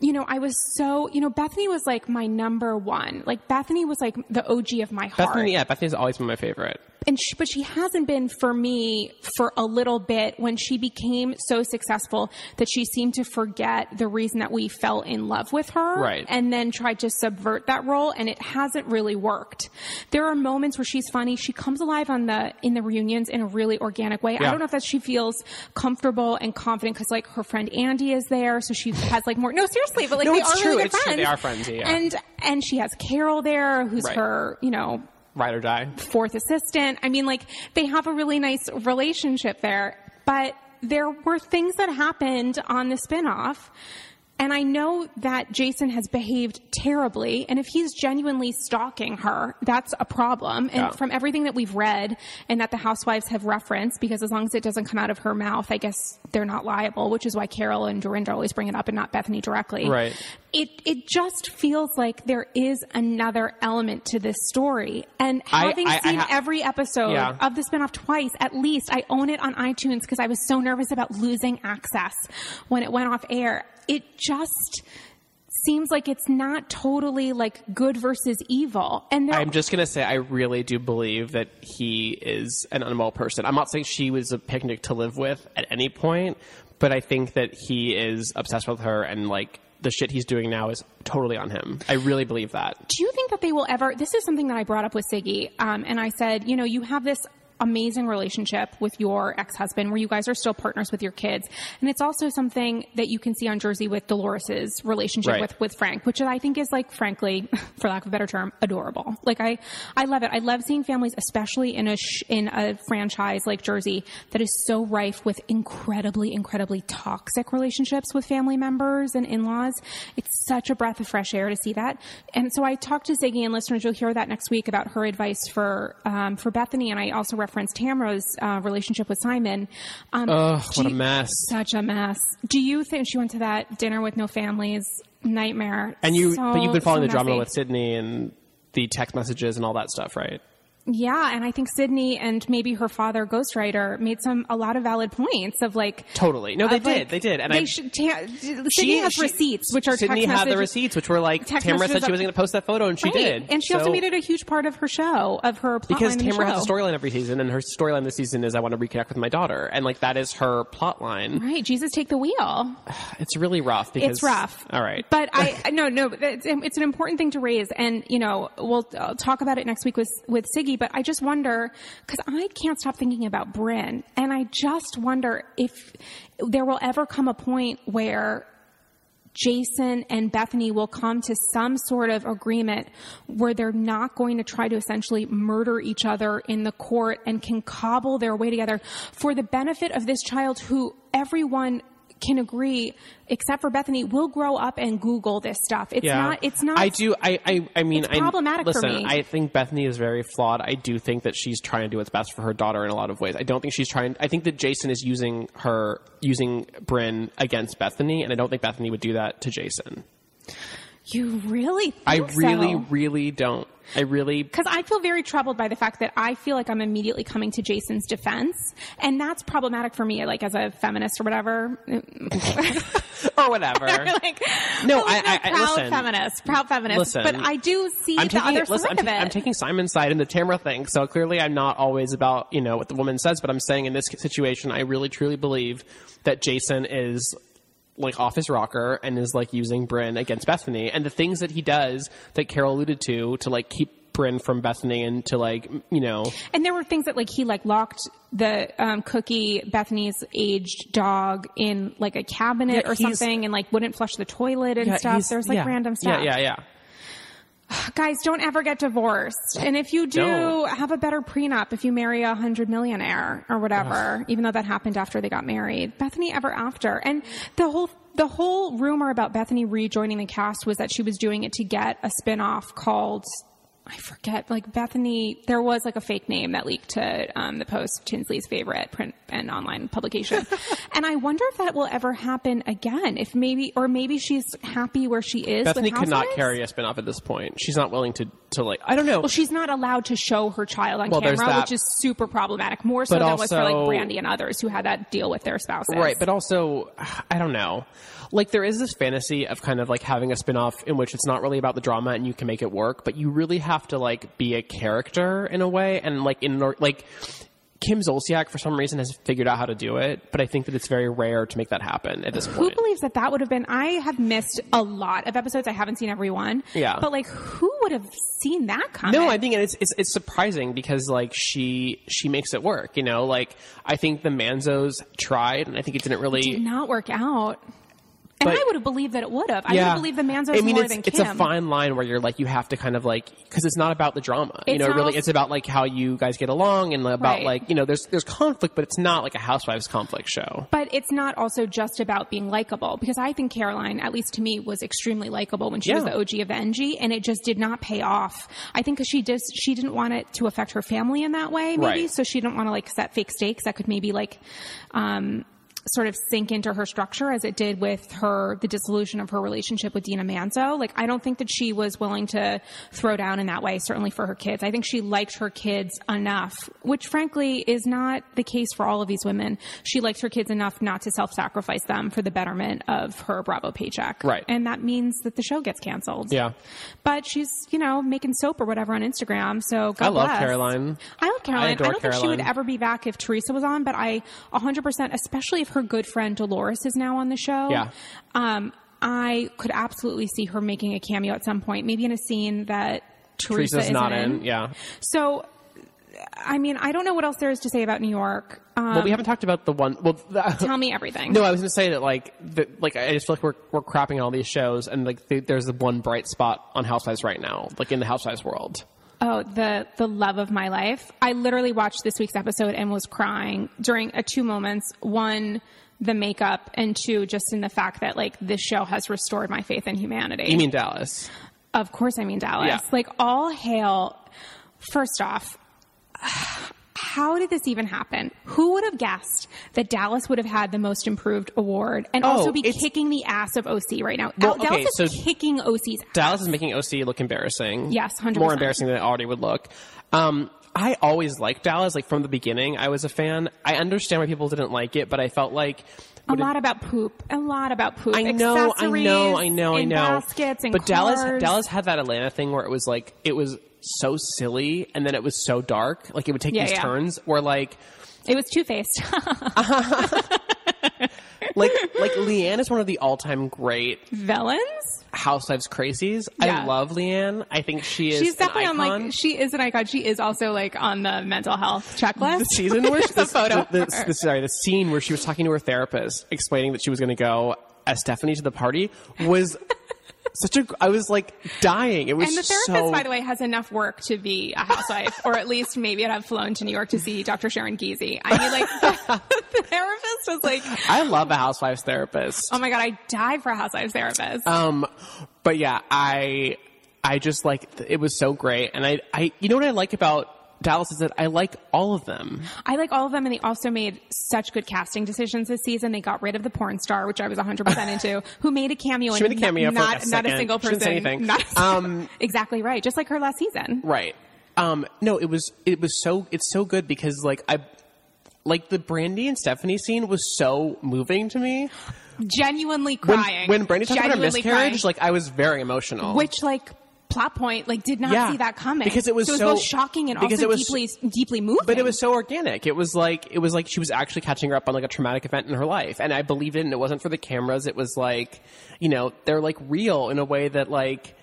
you know, I was so, you know, Bethenny was like my number one. Like Bethenny was like the OG of my heart. Bethenny, yeah, Bethenny's always been my favorite. and she, but she hasn't been for me for a little bit when she became so successful that she seemed to forget the reason that we fell in love with her Right. and then tried to subvert that role and it hasn't really worked there are moments where she's funny she comes alive on the in the reunions in a really organic way Yeah. i don't know if that she feels comfortable and confident because like her friend andy is there so she has like more no seriously but like No, they it's are true. really good It's true. friends They are friends, yeah. and and she has carole there who's Right. her you know ride or die. fourth assistant. I mean, like, they have a really nice relationship there. But there were things that happened on the spinoff. And I know that Jason has behaved terribly. And if he's genuinely stalking her, that's a problem. And Yeah. from everything that we've read and that the housewives have referenced, because as long as it doesn't come out of her mouth, I guess they're not liable, which is why Carole and Dorinda always bring it up and not Bethenny directly Right. it it just feels like there is another element to this story. And having I- I seen ha- every episode Yeah. of the spinoff twice, at least I own it on iTunes because I was so nervous about losing access when it went off air. It just seems like it's not totally like good versus evil. And I'm just gonna say I really do believe that he is an unwell person. I'm not saying she was a picnic to live with at any point, but I think that he is obsessed with her and like the shit he's doing now is totally on him. I really believe that. do you think that they will ever this is something that i brought up with siggy um, and i said you know you have this amazing relationship with your ex-husband where you guys are still partners with your kids. And it's also something that you can see on jersey with dolores's relationship Right. with with frank which i think is like frankly for lack of a better term adorable. Like i i love it. I love seeing families especially in a sh- in a franchise like jersey that is so rife with incredibly incredibly toxic relationships with family members and in-laws. It's such a breath of fresh air to see that. And so i talked to siggy and listeners. You'll hear that next week about her advice for um, for bethany. And i also referenced tamra's uh, relationship with simon um, Ugh, what a you- mess. such a mess do you think she went to that dinner with no families nightmare And you, So- but you've been following so the drama messy. with Sidney and the text messages and all that stuff, right? Yeah, and I think Sidney and maybe her father, Ghostwriter, made some a lot of valid points of like Totally. No, they of, like, did. They did. And they I, should. Ta- Sidney she- has she- receipts, which are Sidney had the receipts, which were like Tamra said she was going to post that photo, and she Right. did. and she also made it a huge part of her show, of her plot because line in the Tamra has a storyline every season, and her storyline this season is I want to reconnect with my daughter, and like that is her plot line. Right, Jesus, take the wheel. It's really rough because It's rough. All right, But I, no, no, it's, it's an important thing to raise. And, you know, we'll uh, talk about it next week with, with Siggy, but I just wonder, cause I can't stop thinking about Bryn. And I just wonder if there will ever come a point where Jason and Bethenny will come to some sort of agreement where they're not going to try to essentially murder each other in the court and can cobble their way together for the benefit of this child who everyone can agree, except for Bethenny, will grow up and Google this stuff. It's yeah, not, it's not. I do. I. I, I mean, It's I, problematic for listen, me. I think Bethenny is very flawed. I do think that she's trying to do what's best for her daughter in a lot of ways. I don't think she's trying. I think that Jason is using her, using Bryn against Bethenny, and I don't think Bethenny would do that to Jason. You really? Think I really, so? really don't. I really Because I feel very troubled by the fact that I feel like I'm immediately coming to Jason's defense, and that's problematic for me, like as a feminist or whatever. or whatever. like, No, oh, I- I- proud listen. feminist, proud feminist. Listen. but I do see I'm the taking other listen, side I'm, of it. I'm taking Simon's side in the Tamra thing. So clearly, I'm not always about you know what the woman says, but I'm saying in this situation, I really truly believe that Jason is like off his rocker and is like using Bryn against Bethenny, and the things that he does that Carole alluded to to like keep Bryn from Bethenny and to like you know and there were things that like he like locked the um, cookie Bethenny's aged dog in like a cabinet Yeah, or something, and like wouldn't flush the toilet and yeah, stuff. There's like yeah, random stuff. Yeah, yeah, yeah. Guys, don't ever get divorced. And if you do, have a better prenup if you marry a hundred millionaire or whatever, even though that happened after they got married. Bethenny ever after. And the whole, the whole rumor about Bethenny rejoining the cast was that she was doing it to get a spinoff called, I forget, like Bethenny, there was like a fake name that leaked to um, the Post, Tinsley's favorite print and online publication. and I wonder if that will ever happen again. If maybe, or maybe she's happy where she is. Bethenny could not carry a spinoff at this point. She's not willing to to like I don't know. Well, she's not allowed to show her child on Well, camera, which is super problematic. More so But than was for like Brandi and others who had that deal with their spouses. Right, but also, I don't know. Like, there is this fantasy of kind of like having a spin-off in which it's not really about the drama and you can make it work, but you really have to like be a character in a way. And like, in like, Kim Zolciak for some reason has figured out how to do it, but I think that it's very rare to make that happen at this point. who believes that that would have been? I have missed a lot of episodes. I haven't seen every one. Yeah. but like, who would have seen that coming? No, I think it's, it's it's surprising because like she she makes it work. You know, like I think the Manzos tried, and I think it didn't really. did not work out. And But- I would have believed that it would have. I would have believed the Manzos I mean, more it's, than it's a fine line where you're like, you have to kind of like, because it's not about the drama. you know, not really, it's about like how you guys get along and about Right. like, you know, there's there's conflict, but it's not like a housewives conflict show. But it's not also just about being likable because I think Caroline, at least to me, was extremely likable when she was the OG of the NG, and it just did not pay off. I think because she just she didn't want it to affect her family in that way, maybe. Right. So she didn't want to like set fake stakes that could maybe like. Um, sort of sink into her structure as it did with her the dissolution of her relationship with Dina Manzo. Like I don't think that she was willing to throw down in that way certainly for her kids. I think she liked her kids enough, which frankly is not the case for all of these women. She liked her kids enough not to self-sacrifice them for the betterment of her Bravo paycheck. Right. And that means that the show gets canceled. Yeah. But she's, you know, making soap or whatever on Instagram. So God I love bless. Caroline. I love Caroline. I, adore don't think she would ever be back if Teresa was on, but I 100%, especially if her good friend Dolores is now on the show. Yeah. Um, I could absolutely see her making a cameo at some point, maybe in a scene that Teresa Teresa's is not in. in. Yeah. So, I mean, I don't know what else there is to say about New York. Um, Well, we haven't talked about the one. Well, the, tell me everything. No, I was going to say that like the, like I just feel like we're we're crapping all these shows, and like the, there's the one bright spot on Housewives right now, like in the Housewives world. Oh, the the love of my life. I literally watched this week's episode and was crying during uh, two moments. One, the makeup, and two, just in the fact that like this show has restored my faith in humanity. You mean Dallas? Of course, I mean Dallas. Yeah. Like all hail. First off, how did this even happen? Who would have guessed that Dallas would have had the most improved award and Oh, also be kicking the ass of OC right now? Well, Dallas okay, is so kicking OC's ass. Dallas is making OC look embarrassing. Yes, 100%. More embarrassing than it already would look. Um, I always liked Dallas. Like from the beginning, I was a fan. I understand why people didn't like it, but I felt like A lot about poop. A lot about poop. I know, I know, I know, I know. Baskets and but Dallas. Dallas had that Atlanta thing where it was like it was so silly, and then it was so dark. Like it would take Yeah, these yeah. turns where like It was two faced. like like LeeAnne is one of the all time great Villains. Housewives crazies. Yeah. I love LeeAnne. I think she is She's definitely an on icon. like she is an icon. She is also like on the mental health checklist. the season where a photo. the, her. the, sorry, the scene where she was talking to her therapist, explaining that she was going to go as Stephanie to the party was such a. I was like dying. It was And the therapist, so. by the way, has enough work to be a housewife, or at least maybe I'd have flown to New York to see Dr. Sharon Geezy. I mean, like the, the therapist was like, I love a housewives therapist. "Oh my god, I died for a housewives therapist." Um, but yeah, I I just like it was so great, and I I you know what I like about Dallas is that I like all of them. I like all of them, and they also made such good casting decisions this season. They got rid of the porn star, which I was 100 percent into, who made a cameo. She and made a cameo not, a not a second. single person. say anything. Not a single- Um, exactly right, just like her last season. Right. Um, no, it was it was so it's so good because like I like the Brandi and Stephanie scene was so moving to me. Genuinely crying. when Brandi talked about her Genuinely miscarriage, crying. like I was very emotional. which like plot point like did not Yeah. see that coming Because it was so it was both shocking and also was- deeply deeply moving. but it was so organic. It was like it was like she was actually catching her up on like a traumatic event in her life, and I believed it. And it wasn't for the cameras. It was like, you know, they're like real in a way that like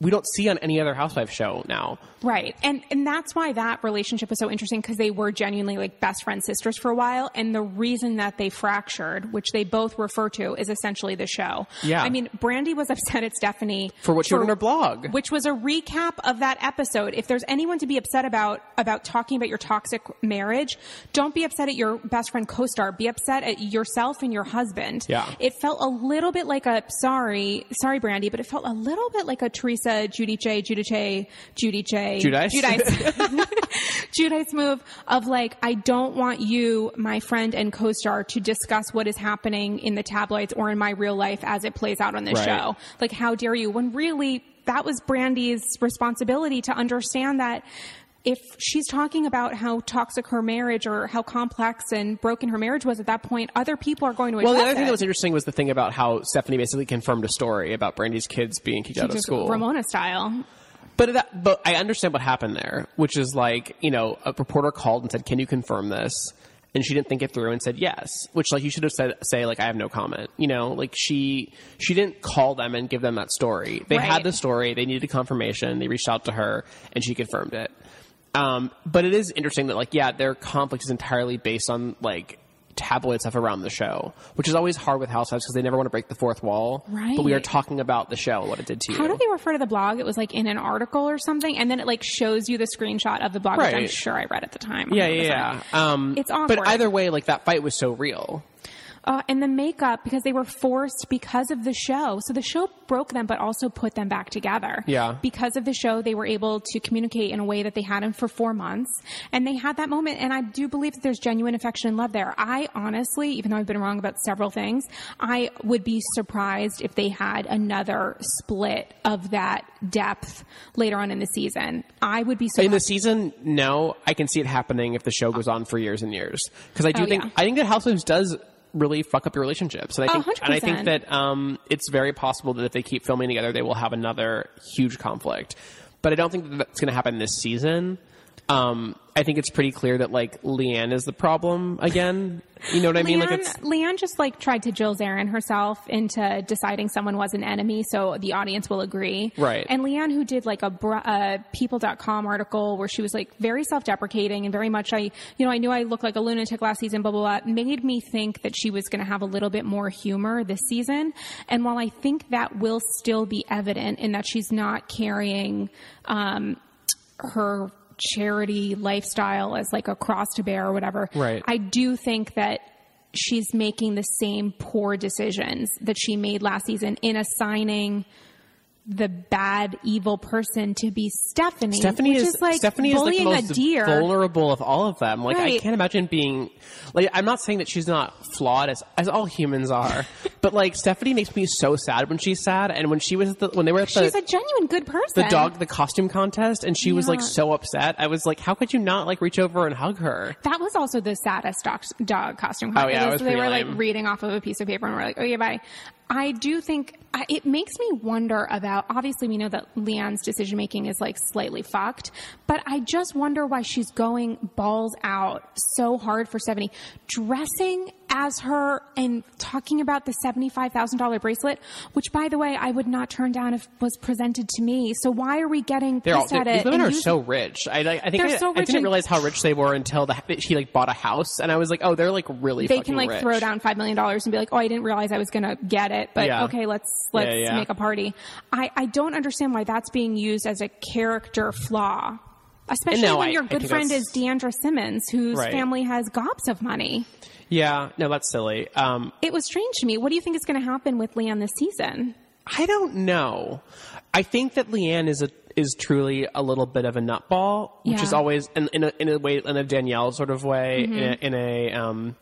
we don't see on any other housewife show now. Right. And and that's why that relationship was so interesting because they were genuinely like best friend sisters for a while. And the reason that they fractured, which they both refer to, is essentially the show. Yeah. I mean, Brandi was upset at Stephanie For what she wrote on her blog. Which was a recap of that episode. If there's anyone to be upset about about talking about your toxic marriage, don't be upset at your best friend co-star. Be upset at yourself and your husband. Yeah. It felt a little bit like a sorry, sorry, Brandi, but it felt a little bit like a Teresa, Judy J, Judy J, Judy J, Giudice? Giudice, Giudice move of like, I don't want you, my friend and co-star, to discuss what is happening in the tabloids or in my real life as it plays out on this Right. show. Like, how dare you? When really that was Brandi's responsibility to understand that if she's talking about how toxic her marriage or how complex and broken her marriage was at that point, other people are going to Well, the other thing it. that was interesting was the thing about how Stephanie basically confirmed a story about Brandi's kids being kicked out of school. Ramona style. But that, but I understand what happened there, which is like, you know, a reporter called and said, "Can you confirm this?" And she didn't think it through and said yes, which like you should have said, say like, "I have no comment." You know, like she she didn't call them and give them that story. They Right. had the story, they needed confirmation, they reached out to her, and she confirmed it. Um, but it is interesting that like, yeah, their conflict is entirely based on like tabloid stuff around the show, which is always hard with Housewives because they never want to break the fourth wall. Right. But we are talking about the show, what it did to you. How do they refer to the blog? It was like in an article or something, and then it like shows you the screenshot of the blog, which I'm sure I read at the time. yeah, 100%. yeah, yeah. Um, It's But either way, like that fight was so real. Uh, and the makeup because they were forced because of the show. So the show broke them, but also put them back together. Yeah. Because of the show, they were able to communicate in a way that they hadn't for four months, and they had that moment. And I do believe that there's genuine affection and love there. I honestly, even though I've been wrong about several things, I would be surprised if they had another split of that depth later on in the season. I would be surprised. In the season, no, I can see it happening if the show goes on for years and years. Because I do Oh, think yeah. I think that Housewives does really fuck up your relationships, and I Oh, think and I think that um, it's very possible that if they keep filming together, they will have another huge conflict. But I don't think that that's going to happen this season. Um, I think it's pretty clear that like LeeAnne is the problem again. You know what I mean? Like LeeAnne, it's LeeAnne just like tried to Jill Zarin herself into deciding someone was an enemy, so the audience will agree. Right. And LeeAnne, who did like a, a People.com article where she was like very self-deprecating and very much, I, you know, I knew I looked like a lunatic last season, blah blah blah, made me think that she was going to have a little bit more humor this season. And while I think that will still be evident in that she's not carrying. Um, her charity lifestyle as like a cross to bear or whatever. Right. I do think that she's making the same poor decisions that she made last season in assigning the bad evil person to be Stephanie. Stephanie which is, is, like Stephanie is like the bullying most a deer. vulnerable of all of them. Like I can't imagine being like I'm not saying that she's not flawed as as all humans are, but like Stephanie makes me so sad when she's sad and when she was the, when they were at the She's a genuine good person. the dog the costume contest and she was like so upset. I was like, how could you not like reach over and hug her? That was also the saddest dog, dog costume. Oh, yeah, it was they were like reading off of a piece of paper and we're like, oh yeah, bye. I do think it makes me wonder about. Obviously, we know that LeeAnne's decision making is like slightly fucked, but I just wonder why she's going balls out so hard for Stephanie, dressing as her and talking about the seventy-five thousand dollar bracelet, which, by the way, I would not turn down if was presented to me. So why are we getting They're all, at these it? women are so rich. I, I, I think They're I, so I didn't realize how rich they were until the, she like bought a house, and I was like, oh, they're like really. they can like rich. throw down five million dollars and be like, "Oh, I didn't realize I was going to get it, but Yeah. okay, let's let's Yeah, yeah. make a party." I I don't understand why that's being used as a character flaw, especially no, when I- your good friend is D'Andra Simmons, whose Right. family has gobs of money. Yeah, no, that's silly. Um, It was strange to me. What do you think is going to happen with LeeAnne this season? I don't know. I think that LeeAnne is a is truly a little bit of a nutball, which Yeah. is always in, in a in a way in a Danielle sort of way, Mm-hmm. in, a, in a um,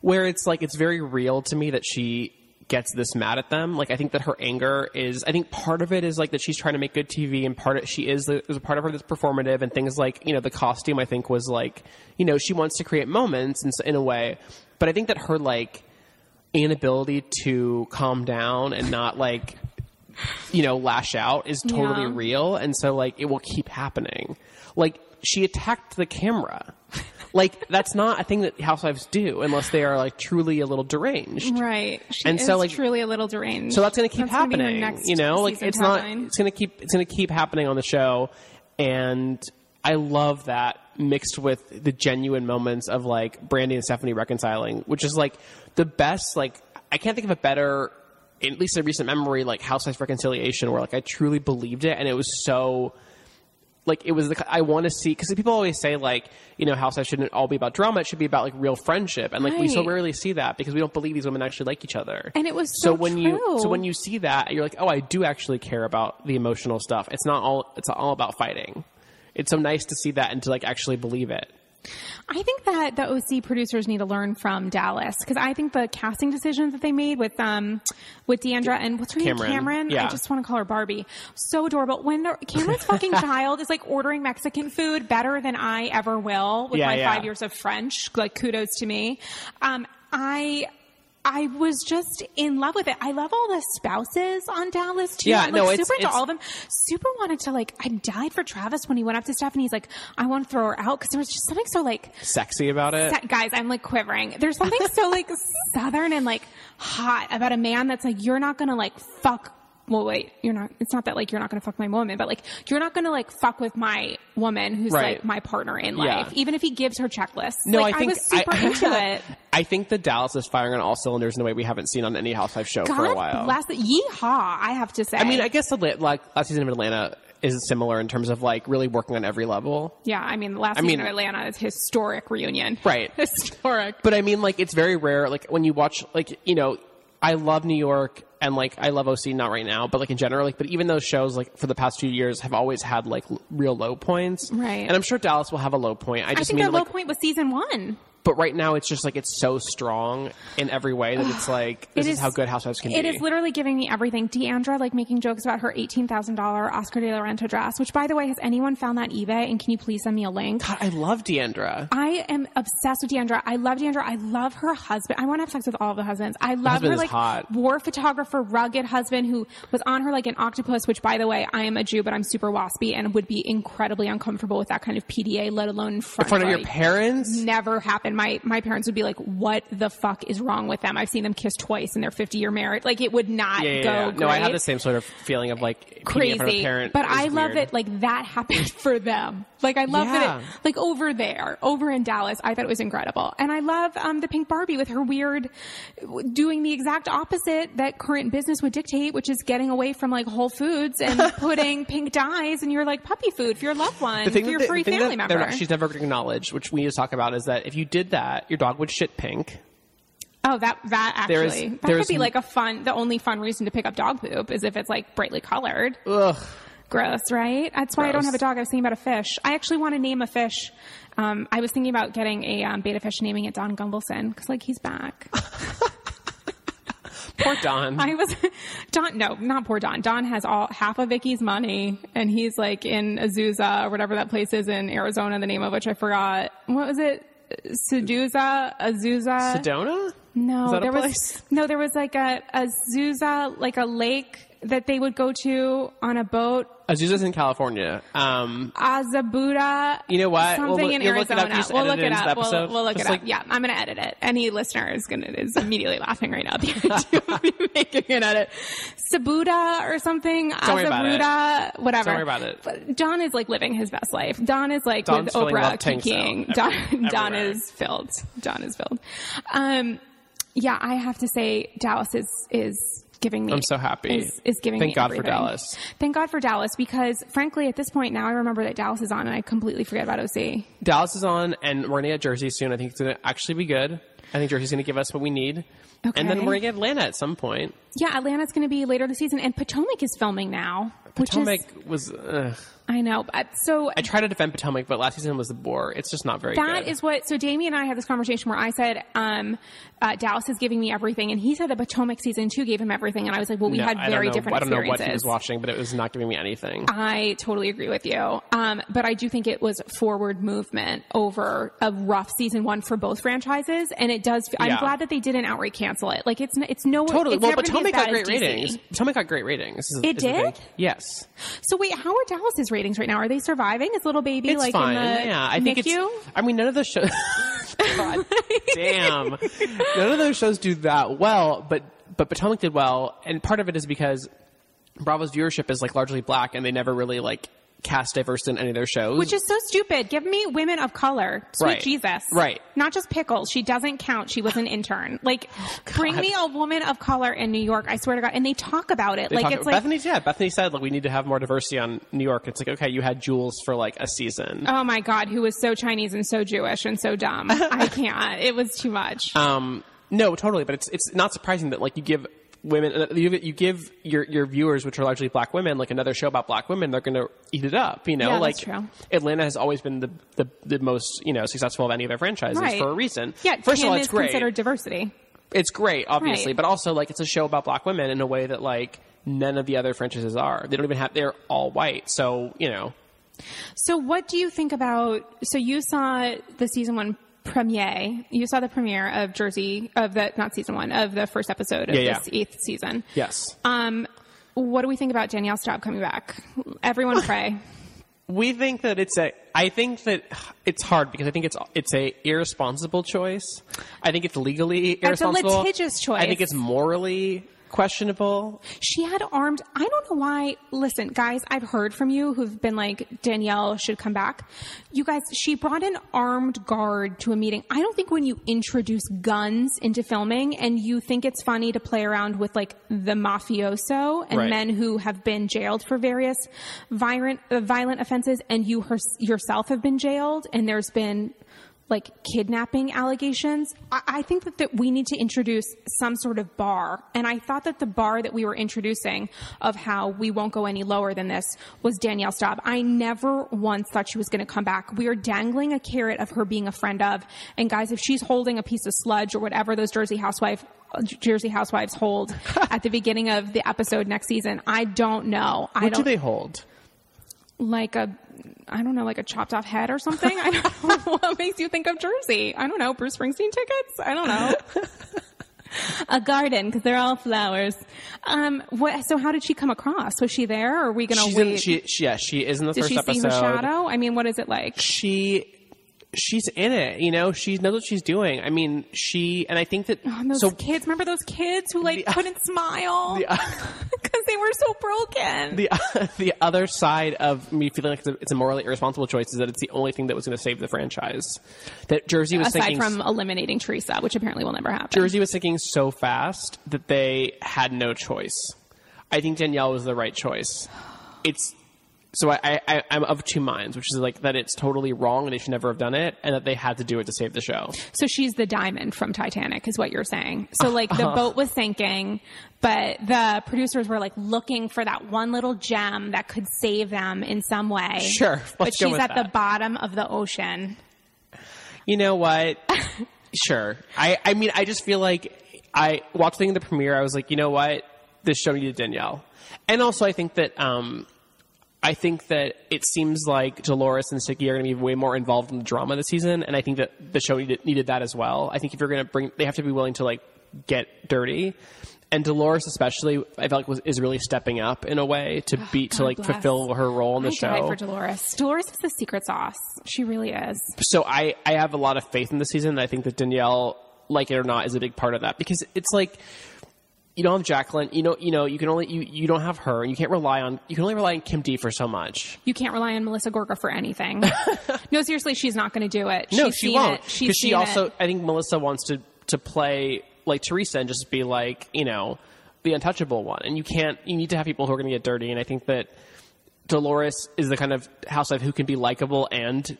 where it's like it's very real to me that she gets this mad at them. Like I think that her anger is. I think part of it is like that she's trying to make good TV, and part of she is uh, there's a part of her that's performative, and things like you know the costume. I think was like you know she wants to create moments in, in a way, but I think that her like inability to calm down and not like you know lash out is totally Yeah. real and so like it will keep happening like she attacked the camera like that's not a thing that housewives do unless they are like truly a little deranged Right. She And is so, like- truly a little deranged. so that's going to keep That's gonna be her happening next you know like it's not it's going to keep it's going to keep happening on the show and i love that mixed with the genuine moments of like brandi and stephanie reconciling which is like the best like i can't think of a better at least in recent memory like housewives reconciliation where like i truly believed it and it was so like it was the, I want to see because people always say like you know Housewives shouldn't all be about drama? It should be about like real friendship. And like we so rarely see that because we don't believe these women actually like each other. And it was so so when you so when you see that you're like oh I do actually care about the emotional stuff. It's not all it's all about fighting. It's so nice to see that and to like actually believe it I think that the OC producers need to learn from Dallas because I think the casting decisions that they made with um with D'Andra and what's her Kameron. name Kameron Yeah. I just want to call her Barbie so adorable when the- Kameron's fucking child is like ordering Mexican food better than I ever will with Yeah, my yeah. five years of French like kudos to me um I I was just in love with it. I love all the spouses on Dallas too. Yeah, I'm no, like it's- super into it's- all of them. Super wanted to like. I died for Travis when he went up to Stephanie. He's like, I want to throw her out because there was just something so like sexy about it Sa- guys, I'm like quivering. There's something so like southern and like hot about a man that's like, you're not gonna like fuck well, wait, you're not, it's not that like you're not going to fuck my woman, but like you're not going to like fuck with my woman who's Right. like my partner in Yeah. life, even if he gives her checklists. No, like, I think was super I, into it. I think the Dallas is firing on all cylinders in a way we haven't seen on any Housewives show for a while. Last. Yeehaw, I have to say. I mean, I guess like last season of Atlanta is similar in terms of like really working on every level. yeah, I mean, the last I season mean- of Atlanta is historic reunion. Right. historic. But I mean, like, it's very rare. Like, when you watch, like, you know, I love New York and like I love OC, not right now, but like in general, like, but even those shows, like, for the past few years have always had like l- real low points. Right. And I'm sure Dallas will have a low point. I I think mean, their low like, point was season one. But right now it's just like it's so strong in every way that it's like, this It is, is- how good Housewives can It be. It is literally giving me everything. D'Andra like making jokes about her eighteen thousand dollar Oscar de la Renta dress. Which, by the way, has anyone found that eBay? And can you please send me a link? God, I love D'Andra. I am obsessed with D'Andra. I love D'Andra. I love her husband. I want to have sex with all of the husbands. I love husband her like hot. war photographer, rugged husband who was on her like an octopus. Which, by the way, I am a Jew, but I'm super waspy and would be incredibly uncomfortable with that kind of PDA, let alone in front, In front of your parents? never happened. My my parents would be like, "What the fuck is wrong with them?" I've seen them kiss twice in their 50 year marriage. Like it would not Yeah, yeah, go. yeah. No, I have the same sort of feeling of like Crazy, parent. but I love weird. that like that happened for them. Like I love that it, like over there, over in Dallas. I thought it was incredible, and I love um, the Pink Barbie with her weird, doing the exact opposite that current business would dictate, which is getting away from like Whole Foods and putting pink dyes in your like puppy food for your loved one, for your free the family member. she's never acknowledged, which we need to talk about, is that if you did that, your dog would shit pink. Oh, that that actually There is- that could be like a fun. The only fun reason to pick up dog poop is if it's like brightly colored. Ugh. Gross, right? That's why I don't have a dog. I was thinking about a fish. I actually want to name a fish. Um, I was thinking about getting a um, betta fish, naming it Don Gunvalson because like he's back. Poor Don. I was Don. No, not poor Don. Don has all half of Vicki's money, and he's like in Azusa or whatever that place is in Arizona. The name of which I forgot. What was it? Sedusa, Azusa. Sedona? No, Is that a there was no, there was like a Azusa, like a lake that they would go to on a boat. Azusa's in California. Um, Azabuda. You know what? We'll Something look- in you'll look it Arizona. up, we'll look it up. We'll, we'll look it like- up. Yeah, I'm gonna edit it. Any listener is gonna is immediately laughing right now at the idea of me making an edit. Sabuda or something. Don't worry about it. Azabuda, whatever. Don't worry about it. But Don is like living his best life. Don is like Don's with Oprah kikiing. Don, Don is filled. Don is filled. Um, yeah, I have to say Dallas is is giving me. I'm so happy. Is, is giving Thank God for. Dallas. Thank God for Dallas because frankly, at this point now, I remember that Dallas is on, and I completely forget about OC. Dallas is on, and we're gonna get Jersey soon. I think it's gonna actually be good. I think Jersey's gonna give us what we need, and then we're gonna get Atlanta at some point. Yeah, Atlanta's going to be later this season, and Potomac is filming now, which Potomac is was. Ugh. I know. But, so I try to defend Potomac, but last season was the bore. It's just not very That good. is what. So Damien and I had this conversation where I said, um, uh, "Dallas is giving me everything," and he said that Potomac season two gave him everything, and I was like, "Well, we No, had very know- different I don't know what experiences." he was watching, but it was not giving me anything. I totally agree with you. Um, but I do think it was forward movement over a rough season one for both franchises, and it does. I'm Yeah. glad that they didn't outright cancel it. Like it's it's no Totally. It's well, Potomac got great ratings. Potomac got great ratings. Is- It is did? yes. So wait, how are Dallas's ratings right now? Are they surviving? Is little baby It's like fine. in the yeah, I think NICU? it's. I mean, none of the shows. God damn, none of those shows do that well. But but Potomac did well, and part of it is because Bravo's viewership is like largely black, and they never really like cast diverse in any of their shows. Which is so stupid. Give me women of color. Sweet Right. Jesus. Right. Not just pickles. She doesn't count. She was an intern. Like, Oh, bring me a woman of color in New York. I swear to God. And they talk about it. They like, it's like, Bethenny. Yeah, Bethenny said like we need to have more diversity on New York. It's like okay, you had Jules for like a season. oh my God, who was so Chinese and so Jewish and so dumb. I can't. It was too much. Um, no, totally. But it's it's not surprising that like you give women uh, you give, you give your your viewers, which are largely black women, like another show about black women, they're going to eat it up. You know, Yeah, like. Atlanta has always been the, the the most you know successful of any of their franchises Right. for a reason. yeah, first Kim of all, it's great. considered diversity. It's great, obviously, Right. but also like it's a show about black women in a way that like none of the other franchises are. They don't even have. They're all white, so you know. So, what do you think about? So, you saw the season one premiere. You saw the premiere of Jersey of the not season one of the first episode of Yeah, yeah. this eighth season. Yes. Um, what do we think about Danielle Staub coming back? Everyone pray. We think that it's a. I think that it's hard because I think it's it's a irresponsible choice. I think it's legally it's a litigious choice. I think it's morally questionable. She had armed. I don't know why. Listen, guys, I've heard from you who've been like, Danielle should come back. You guys, she brought an armed guard to a meeting. I don't think when you introduce guns into filming and you think it's funny to play around with like the mafioso and Right. men who have been jailed for various violent, uh, violent offenses and you her, yourself have been jailed and there's been like kidnapping allegations. I, I think that, that we need to introduce some sort of bar. And I thought that the bar that we were introducing of how we won't go any lower than this was Danielle Staub. I never once thought she was going to come back. We are dangling a carrot of her being a friend of. And guys, if she's holding a piece of sludge or whatever those Jersey housewife Jersey housewives hold at the beginning of the episode next season, I don't know. I What don't do they hold? Like a I don't know, like a chopped off head or something. I don't know what makes you think of Jersey. I don't know, Bruce Springsteen tickets. I don't know. a garden because they're all flowers. Um, what? So how did she come across? Was she there? Or are we gonna She's wait? in, she, she, yeah, she is in the Did first she episode. see her shadow? I mean, what is it like? She, she's in it. You know, she knows what she's doing. I mean, she, and I think that. And those so kids, remember those kids who like The- couldn't smile the, uh, because they were so broken. the the other side of me feeling like it's a, it's a morally irresponsible choice is that it's the only thing that was going to save the franchise. That Jersey was Aside thinking. from eliminating Teresa, which apparently will never happen. Jersey was thinking so fast that they had no choice. I think Danielle was the right choice. It's so I, I I'm of two minds, which is like that it's totally wrong and they should never have done it, and that they had to do it to save the show. So she's the diamond from Titanic, is what you're saying. So like the Uh-huh. boat was sinking, but the producers were like looking for that one little gem that could save them in some way. Sure, but she's at the bottom of the ocean. You know what? sure. I I mean I just feel like I watching the premiere, I was like, you know what? This show needed Danielle, and also I think that um. I think that it seems like Dolores and Sticky are going to be way more involved in the drama this season, and I think that the show needed, needed that as well. I think if you're going to bring, they have to be willing to like get dirty, and Dolores especially, I felt like was is really stepping up in a way to oh, beat to God like bless. fulfill her role in the I show. for Dolores. Dolores is the secret sauce. She really is. so I, I have a lot of faith in the season. And I think that Danielle, like it or not, is a big part of that because it's like you don't have Jacqueline. You know, you know, you can only you, you don't have her, and you can't rely on you can only rely on Kim D for so much. You can't rely on Melissa Gorga for anything. no, seriously, she's not going to do it. No, She's she won't. She's she also it. I think Melissa wants to to play like Teresa and just be like you know the untouchable one, and you can't. You need to have people who are going to get dirty, and I think that Dolores is the kind of housewife who can be likable and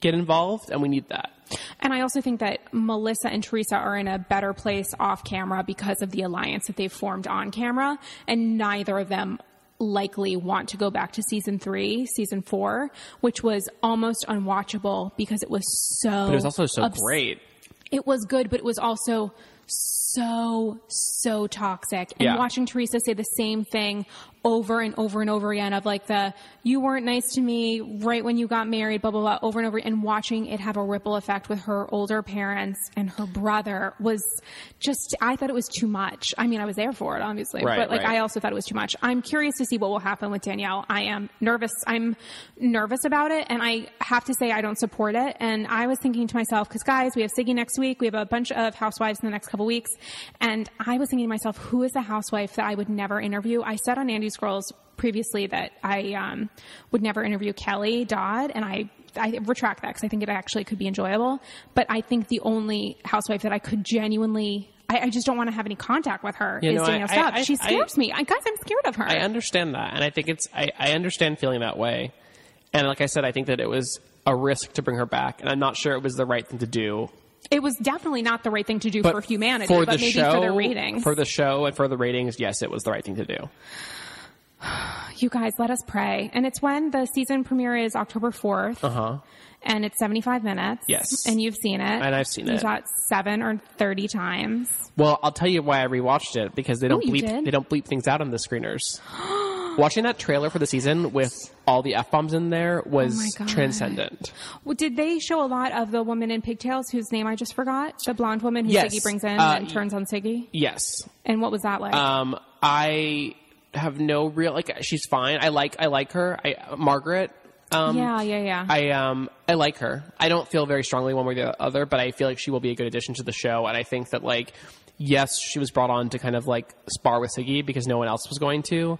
get involved, and we need that. And I also think that Melissa and Teresa are in a better place off camera because of the alliance that they've formed on camera, and neither of them likely want to go back to season three, season four, which was almost unwatchable because it was so. But it was also so obs- great. It was good, but it was also so so toxic. And Yeah. watching Teresa say the same thing over and over and over again of like the you weren't nice to me right when you got married, blah blah blah, over and over, and watching it have a ripple effect with her older parents and her brother was just. I thought it was too much. I mean, I was there for it, obviously, Right, but like right. I also thought it was too much. I'm curious to see what will happen with Danielle. I am nervous. I'm nervous about it, and I have to say I don't support it. And I was thinking to myself, because guys, we have Siggy next week. We have a bunch of housewives in the next couple weeks, and I was thinking to myself, who is a housewife that I would never interview? I said on Andy Scrolls previously that I um, would never interview Kelly Dodd, and I. I retract that because I think it actually could be enjoyable. But I think the only housewife that I could genuinely, I, I just don't want to have any contact with her You is know, I- Danielle I- Staub. I- she I- scares me. I guys, I'm scared of her. I understand that, and I think it's I, I understand feeling that way. And like I said, I think that it was a risk to bring her back, and I'm not sure it was the right thing to do. it was definitely not the right thing to do But for humanity, for but maybe show, for the ratings. for the show, and for the ratings, yes, it was the right thing to do. you guys, let us pray. And it's when the season premiere is October 4th. Uh huh. And it's 75 minutes. Yes. And you've seen it. And I've seen you it. saw it seven or 30 times. Well, I'll tell you why I rewatched it because they don't you bleep they don't bleep things out on the screeners. Watching that trailer for the season with all the f bombs in there was Oh transcendent. Well, did they show a lot of the woman in pigtails whose name I just forgot? The blonde woman who Yes. Siggy brings in Uh, and turns on Siggy? Yes, And what was that like? Um, I have no real like. She's fine. I like. I like her. I Margaret. Um, yeah, yeah, yeah. I um I like her. I don't feel very strongly one way or the other, but I feel like she will be a good addition to the show, and I think that like yes, she was brought on to kind of like spar with Siggy because no one else was going to.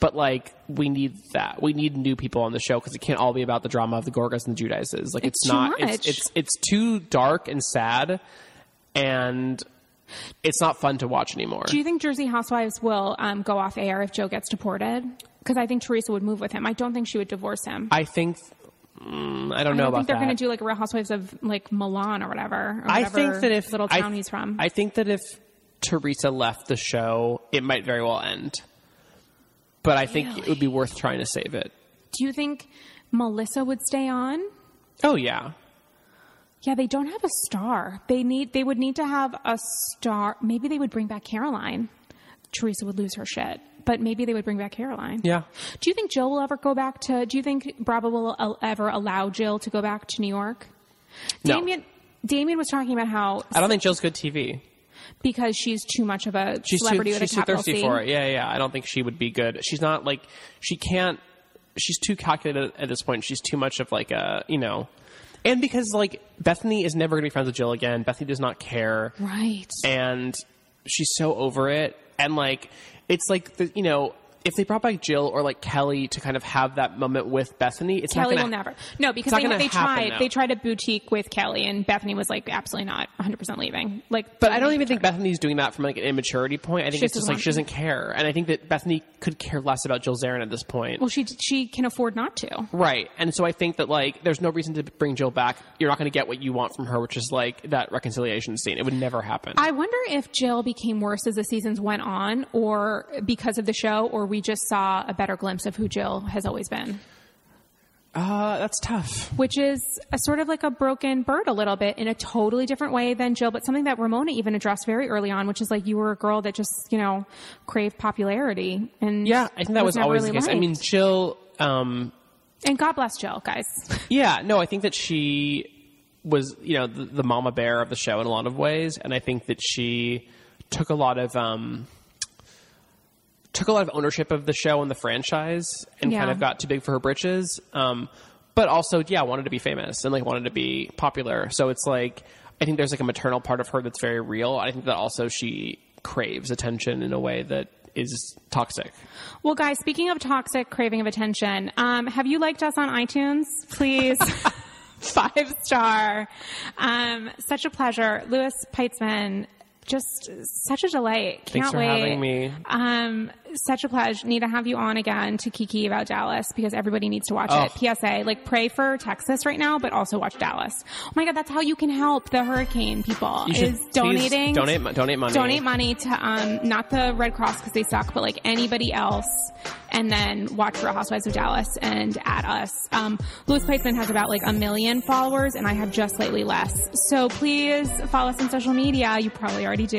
But like, we need that. We need new people on the show because it can't all be about the drama of the Gorgas and the Giudices. Like, it's, It's too not. much. It's, it's it's too dark and sad, and it's not fun to watch anymore. Do you think Jersey Housewives will um, go off air if Joe gets deported? Because I think Teresa would move with him. I don't think she would divorce him. I think. Mm, I don't I know don't about think they're going to do like Real Housewives of like Milan or whatever. Or I whatever think that if little I- town he's from, I think that if Teresa left the show, it might very well end. But I think it would be worth trying to save it. do you think Melissa would stay on? Oh yeah, Yeah, they don't have a star. They need. They would need to have a star. Maybe they would bring back Caroline. Teresa would lose her shit, but maybe they would bring back Caroline. yeah. Do you think Jill will ever go back to? Do you think Bravo will ever allow Jill to go back to New York? No. Damien. Damien was talking about how I don't think Jill's good TV. because she's too much of a She's too celebrity she's a too thirsty C. for it. Yeah, yeah. I don't think she would be good. She's not like she can't. She's too calculated at this point. She's too much of like a you know. And because like Bethenny is never going to be friends with Jill again. Bethenny does not care. Right. and she's so over it and like it's like the you know if they brought back Jill or like Kelly to kind of have that moment with Bethenny, it's Kelly not gonna, will never. No, because they, they tried. now. They tried a boutique with Kelly, and Bethenny was like, absolutely not, 100 percent leaving. Like, But I don't even think Bethenny's doing that from like an immaturity point. I think She it's just just like she doesn't care, and I think that Bethenny could care less about Jill Zarin at this point. Well, she she can afford not to. Right, and so I think that like there's no reason to bring Jill back. You're not going to get what you want from her, which is like that reconciliation scene. It would never happen. I wonder if Jill became worse as the seasons went on, or because of the show, or we just saw a better glimpse of who Jill has always been. uh, that's tough. which is a sort of like a broken bird a little bit in a totally different way than Jill, but something that Ramona even addressed very early on, which is like you were a girl that just, you know, craved popularity. And Yeah, I think that was, never always really the case. I mean, Jill. Um, and God bless Jill, guys. Yeah, no, I think that she was, you know, the, the mama bear of the show in a lot of ways, and I think that she took a lot of um, took a lot of ownership of the show and the franchise, and kind of got too big for her britches. Um, but also, yeah, wanted to be famous and like wanted to be popular. So it's like I think there's like a maternal part of her that's very real. I think that also she craves attention in a way that is toxic. Well, guys, speaking of toxic craving of attention, um, have you liked us on iTunes? Please. Five star. Um, such a pleasure. Louis Peitzman, just such a delight. Can't Thanks for wait. having me. Um, such a pleasure. Need to have you on again to kiki about Dallas because everybody needs to watch Oh. it. PSA, like pray for Texas right now, but also watch Dallas. Oh my God, that's how you can help the hurricane people You is donating. donate donate money. Donate money to, um, not the Red Cross because they suck, but like anybody else. And then watch Real Housewives of Dallas and at us. Um, Louis Peitzman has about like a million followers and I have just slightly less. So please follow us on social media. You probably already do.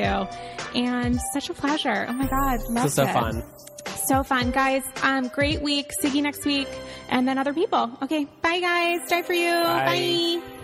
And such a pleasure. Oh my God. This is so it. fun. So fun, guys. Um, great week. Siggy next week, and then other people. Okay, bye, guys. Die for you. Bye. bye.